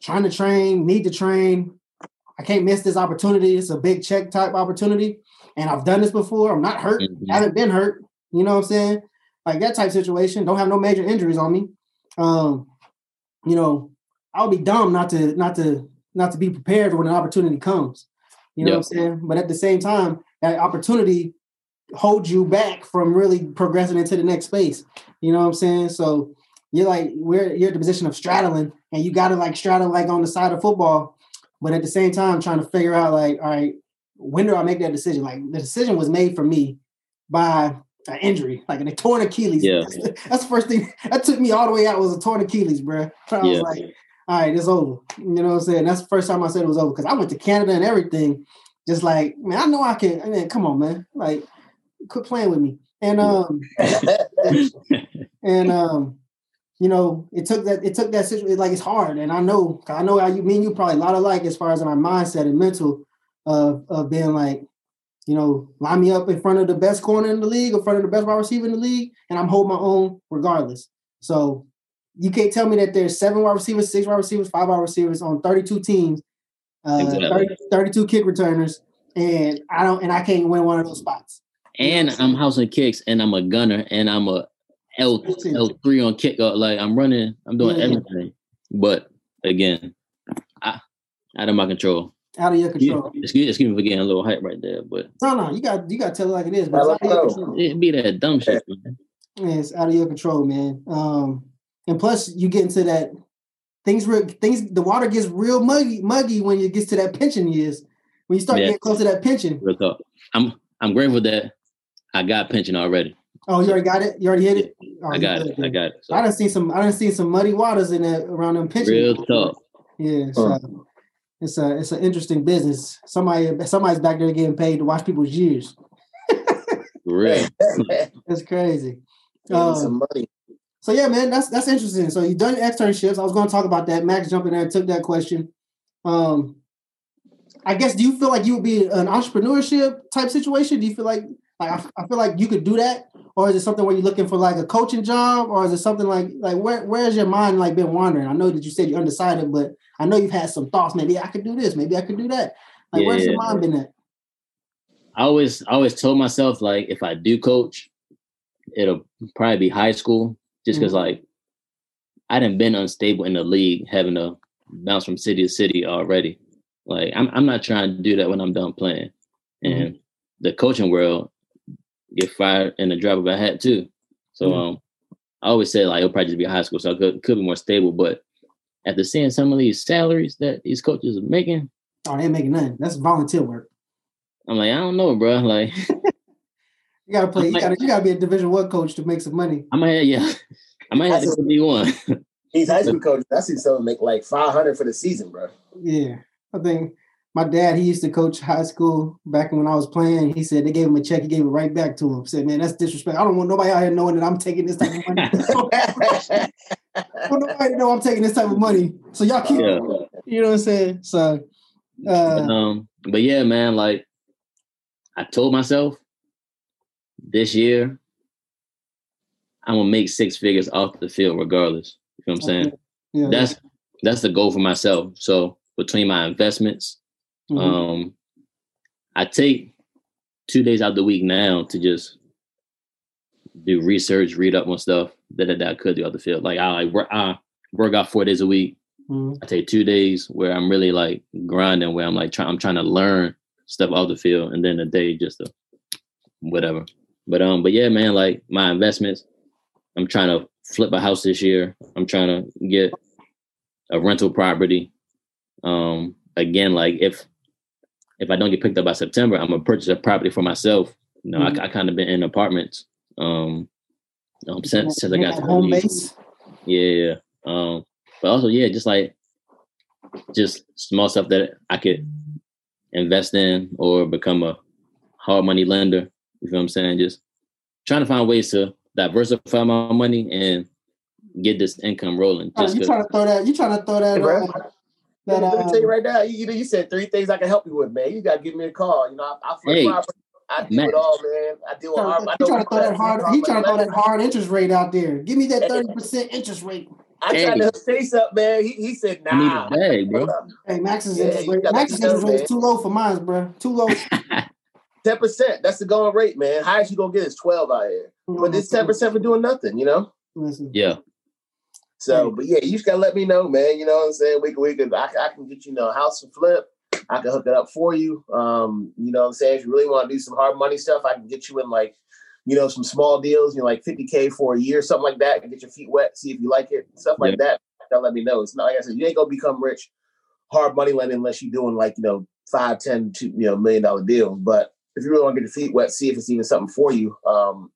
trying to train, need to train. I can't miss this opportunity. It's a big check type opportunity. And I've done this before. I'm not hurt. Mm-hmm. haven't been hurt. You know what I'm saying? Like that type situation. Don't have no major injuries on me. um, you know, I would be dumb not to not to not to be prepared when an opportunity comes. You know yep. what I'm saying? But at the same time, that opportunity holds you back from really progressing into the next space. You know what I'm saying? So you're like we're you're at the position of straddling, and you got to like straddle like on the side of football, but at the same time trying to figure out like, all right, when do I make that decision? Like the decision was made for me by an injury, like an torn Achilles. Yeah. That's, that's, the first thing <laughs> that took me all the way out was a torn Achilles, bro. <laughs> I was like, all right, it's over. You know what I'm saying? That's the first time I said it was over because I went to Canada and everything. Just like, man, I know I can. I mean, come on, man. Like, quit playing with me. And um <laughs> and um, you know, it took that it took that situation like it's hard. And I know I know how you mean you probably a lot of like as far as in our mindset and mental of of being like, you know, line me up in front of the best corner in the league, in front of the best wide receiver in the league, and I'm holding my own regardless. So you can't tell me that there's seven wide receivers, six wide receivers, five wide receivers on 32 teams, uh, exactly. 30, 32 kick returners, and I don't and I can't win one of those spots. And I'm housing kicks, and I'm a gunner, and I'm a L L three on kick. Like I'm running, I'm doing yeah. everything. But again, I out of my control. Out of your control. Yeah, excuse, excuse me for getting a little hype right there, but no, no, you got you got to tell it like it is. But it be that dumb shit, man. Yeah, it's out of your control, man. Um, and plus, you get into that things. Real, things the water gets real muggy, muggy when it gets to that pension years. When you start yeah. getting close to that pension. Real talk. I'm I'm grateful that I got pension already. Oh, you already got it. You already hit it. Oh, I got it. I got it. So. I done seen some. I done seen some muddy waters in that around them pension. Real tough. Yeah. So it's a it's an interesting business. Somebody somebody's back there getting paid to watch people's years. <laughs> Real. <laughs> That's crazy. Um, some money. So yeah, man, that's that's interesting. So you've done externships. I was going to talk about that. Max jumped in there and took that question. Um, I guess do you feel like you would be an entrepreneurship type situation? Do you feel like like I, I feel like you could do that, or is it something where you're looking for like a coaching job, or is it something like like where where's your mind like been wandering? I know that you said you're undecided, but I know you've had some thoughts. Maybe I could do this. Maybe I could do that. Like yeah. where's your mind been at? I always I always told myself like if I do coach, it'll probably be high school just because mm-hmm. like I didn't been unstable in the league, having to bounce from city to city already. Like I'm I'm not trying to do that when I'm done playing. Mm-hmm. And mm-hmm. the coaching world get fired in the drop of a hat too. So mm-hmm. um I always say like it'll probably just be high school, so it could, could be more stable. But after seeing some of these salaries that these coaches are making, oh, they ain't making nothing. That's volunteer work. I'm like, I don't know, bro. <laughs> Like You gotta play. you gotta you gotta be a Division One coach to make some money. I might, yeah, <laughs> I might have to be one. <laughs> He's high school coach. I see someone make like five hundred for the season, bro. Yeah, I think my dad he used to coach high school back when I was playing. He said they gave him a check. He gave it right back to him. Said, "Man, that's disrespect. I don't want nobody out here knowing that I'm taking this type of money. <laughs> <laughs> I don't nobody know I'm taking this type of money. So y'all keep, yeah. you know what I'm saying? So, uh, um, but yeah, man, like I told myself this year, I'm gonna make six figures off the field regardless. You know what I'm saying? Yeah, that's that's the goal for myself. So between my investments, mm-hmm. um, I take two days out of the week now to just do research, read up on stuff that, that I could do off the field. Like I like work, I work out four days a week. Mm-hmm. I take two days where I'm really like grinding, where I'm like trying, I'm trying to learn stuff off the field, and then a day just to whatever. But um, but yeah, man, like my investments, I'm trying to flip a house this year. I'm trying to get a rental property. Um, again, like if if I don't get picked up by September, I'm gonna purchase a property for myself. You know, mm-hmm. I, I kind of been in apartments um, um since since I got to home base. Yeah, um, but also yeah, just like just small stuff that I could invest in or become a hard money lender you feel what I'm saying? Just trying to find ways to diversify my money and get this income rolling. Just oh, you trying to throw that? You trying to throw that? Hey, that uh, let me tell you right now. You, you said three things I can help you with, man. You got to give me a call. You know, I, I flip hey, property. I do man. it all, man. I do it hard. He trying to throw that hard. He trying to throw that hard interest rate out there. Give me that thirty percent interest rate. I hey. tried to say something, man. He, he said, "Nah." I need a bag, bro. Hey, Max's yeah, interest rate. Max's interest rate is too low for mine, bro. Too low. <laughs> Ten percent. That's the going rate, man. Highest you gonna get is twelve out here. But this ten percent for doing nothing, you know. Yeah. So, but yeah, you just gotta let me know, man. You know what I'm saying? We can, we can, I, I can get you know a house to flip. I can hook it up for you. Um, you know what I'm saying? If you really want to do some hard money stuff, I can get you in like, you know, some small deals, you know, like 50K for a year, something like that, and get your feet wet, see if you like it, stuff like yeah. that. Don't let me know. It's not like I said, you ain't gonna become rich hard money lending unless you're doing like, you know, five, ten, two, you know, million dollar deals. But if you really want to get your feet wet, see if it's even something for you. Um,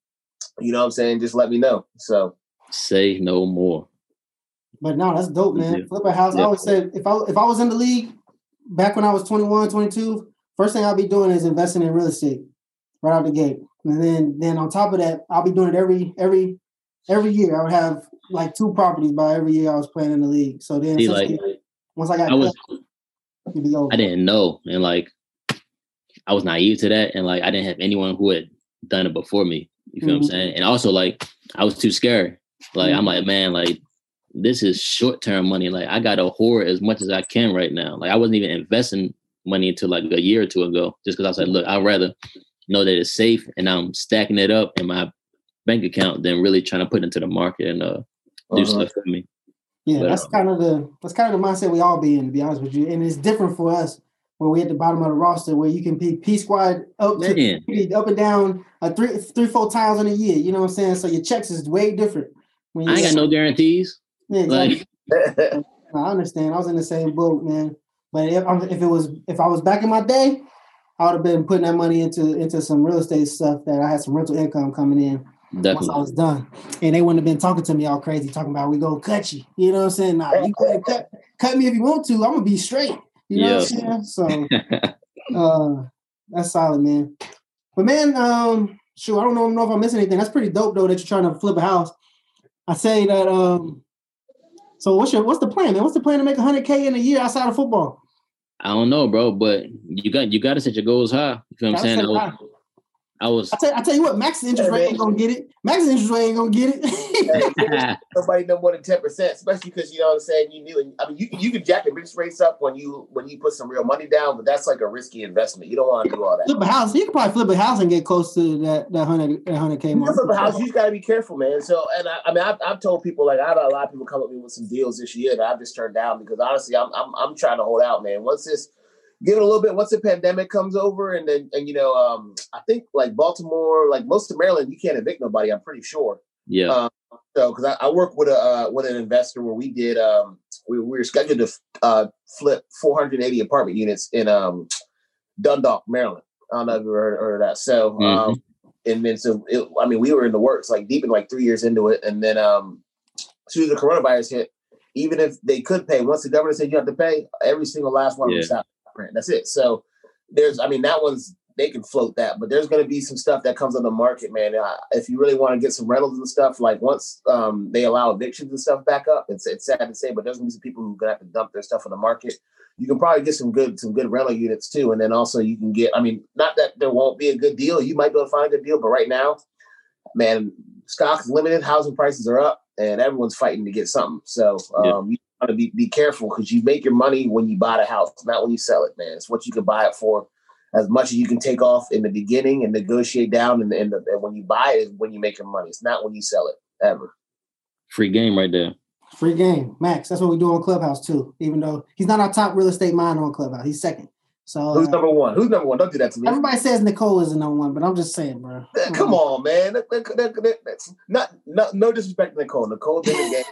you know what I'm saying? Just let me know. So say no more. But no, that's dope, man. Flip a house. Yeah. I always said if I if I was in the league back when I was 21, 22, first thing I'll be doing is investing in real estate right out the gate. And then then on top of that, I'll be doing it every every every year. I would have like two properties by every year I was playing in the league. So then See, like, once I got I was I didn't know. And like I was naive to that. And like I didn't have anyone who had done it before me. You feel mm-hmm. what I'm mm-hmm. saying? And also like I was too scared. Like mm-hmm. I'm like, man, like this is short term money. Like I got to hoard as much as I can right now. Like I wasn't even investing money until like a year or two ago, just because I was like, look, I'd rather know that it's safe and I'm stacking it up in my bank account than really trying to put it into the market and uh, do uh-huh. stuff for me. Yeah, but, that's um, kind of the that's kind of the mindset we all be in, to be honest with you. And it's different for us where we're at the bottom of the roster, where you can be P squad up to up and down uh, three three four times in a year. You know what I'm saying? So your checks is way different. When I ain't got no guarantees. Yeah, exactly. Like, <laughs> I understand. I was in the same boat, man. But if, if it was if I was back in my day, I would have been putting that money into into some real estate stuff that I had some rental income coming in. Definitely. Once I was done, and they wouldn't have been talking to me all crazy, talking about we go cut you. You know what I'm saying? Nah, you cut cut me if you want to. I'm gonna be straight. You know what I'm saying? So <laughs> uh, that's solid, man. But man, um, sure, I don't know, know if I'm missing anything. That's pretty dope though that you're trying to flip a house. I say that um so what's your what's the plan, man? What's the plan to make hundred K in a year outside of football? I don't know, bro, but you got you got to set your goals high. You know what I'm saying? I was. I tell, I tell you what, Max's interest rate ain't gonna get it. Max's interest rate ain't gonna get it. <laughs> Nobody know more than ten percent, especially because you know what I'm saying. You knew. I mean, you you can jack the interest rates up when you when you put some real money down, but that's like a risky investment. You don't want to do all that. Flip a house. You can probably flip a house and get close to that that hundred that hundred k mark. Flip a house. You just got to be careful, man. So, and I, I mean, I've, I've told people like I had a lot of people come up with me with some deals this year that I've just turned down because honestly, I'm I'm I'm trying to hold out, man. Once this give it a little bit once the pandemic comes over and then and you know um i think like baltimore like most of maryland you can't evict nobody i'm pretty sure. Yeah. Um, so because I, I, work with a uh, with an investor where we did um we, we were scheduled to uh flip 480 apartment units in um dundalk maryland. I don't know if you heard, heard of that. So mm-hmm. um and then so it, i mean we were in the works like deep in like three years into it. And then um as soon as the coronavirus hit even if they could pay once the government said you have to pay every single last one yeah. of them stopped print. That's it. So there's, I mean, that one's they can float that, but there's going to be some stuff that comes on the market, man. Uh, if you really want to get some rentals and stuff, like once um, they allow evictions and stuff back up, it's it's sad to say, but there's going to be some people who are going to have to dump their stuff on the market. You can probably get some good some good rental units too, and then also you can get. I mean, not that there won't be a good deal. You might be able to find a good deal, but right now, man, stocks limited, housing prices are up, and everyone's fighting to get something. So um, yeah. You to be, be careful because you make your money when you buy the house, not when you sell it, man. It's what you can buy it for. As much as you can take off in the beginning and negotiate down, and, and, the, and when you buy it is when you make your money. It's not when you sell it ever. Free game right there. Free game, Max. That's what we do on Clubhouse too. Even though he's not our top real estate mind on Clubhouse, he's second. So who's uh, number one? Who's number one? Don't do that to me. Everybody says Nicole is the number one, but I'm just saying, bro. <laughs> Come on, man. That, that, that, that's not, not no disrespect to Nicole. Nicole's in the game.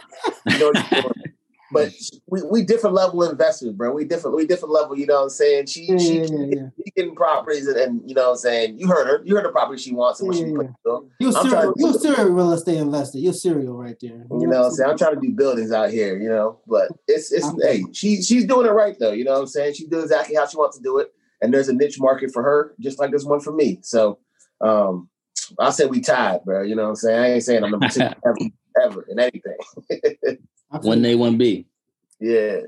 <laughs> You know but we, we different level investors, bro. We different we different level, you know what I'm saying? She yeah, she, yeah, yeah. she getting properties and, and, you know what I'm saying, you heard her, you heard the property she wants and what she put You're serial, you're serial real estate investor. You're serial right there. You, you know what I'm saying? I'm trying to do buildings out here, you know. But it's it's hey, she she's doing it right though, you know what I'm saying? She's doing exactly how she wants to do it. And there's a niche market for her, just like there's one for me. So um I said we tied, bro. You know what I'm saying? I ain't saying I'm number <laughs> two ever, ever in anything. <laughs> One A, one B. Yeah.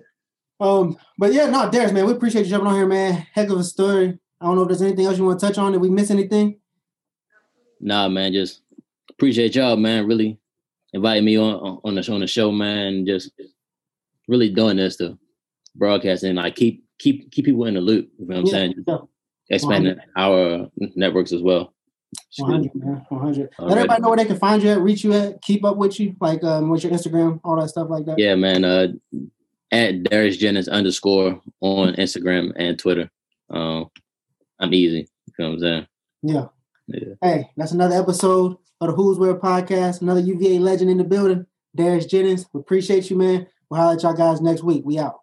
Um, but yeah, no, Darius, man, we appreciate you jumping on here, man. Heck of a story. I don't know if there's anything else you want to touch on. Did we miss anything? Nah, man, just appreciate y'all, man. Really inviting me on on the on the show, man. Just really doing this to broadcast and like keep keep keep people in the loop. You know what I'm yeah, saying? Yeah. Expanding our networks as well. 100, man. 100. Let everybody know where they can find you at, reach you at, keep up with you, like um, what's your Instagram, all that stuff like that. Yeah, man. Uh, at Darius Jennings underscore on Instagram and Twitter. Um, I'm easy. You know what I'm saying? Yeah. yeah. Hey, that's another episode of the Who's Where podcast. Another UVA legend in the building. Darius Jennings. We appreciate you, man. We'll holler at y'all guys next week. We out.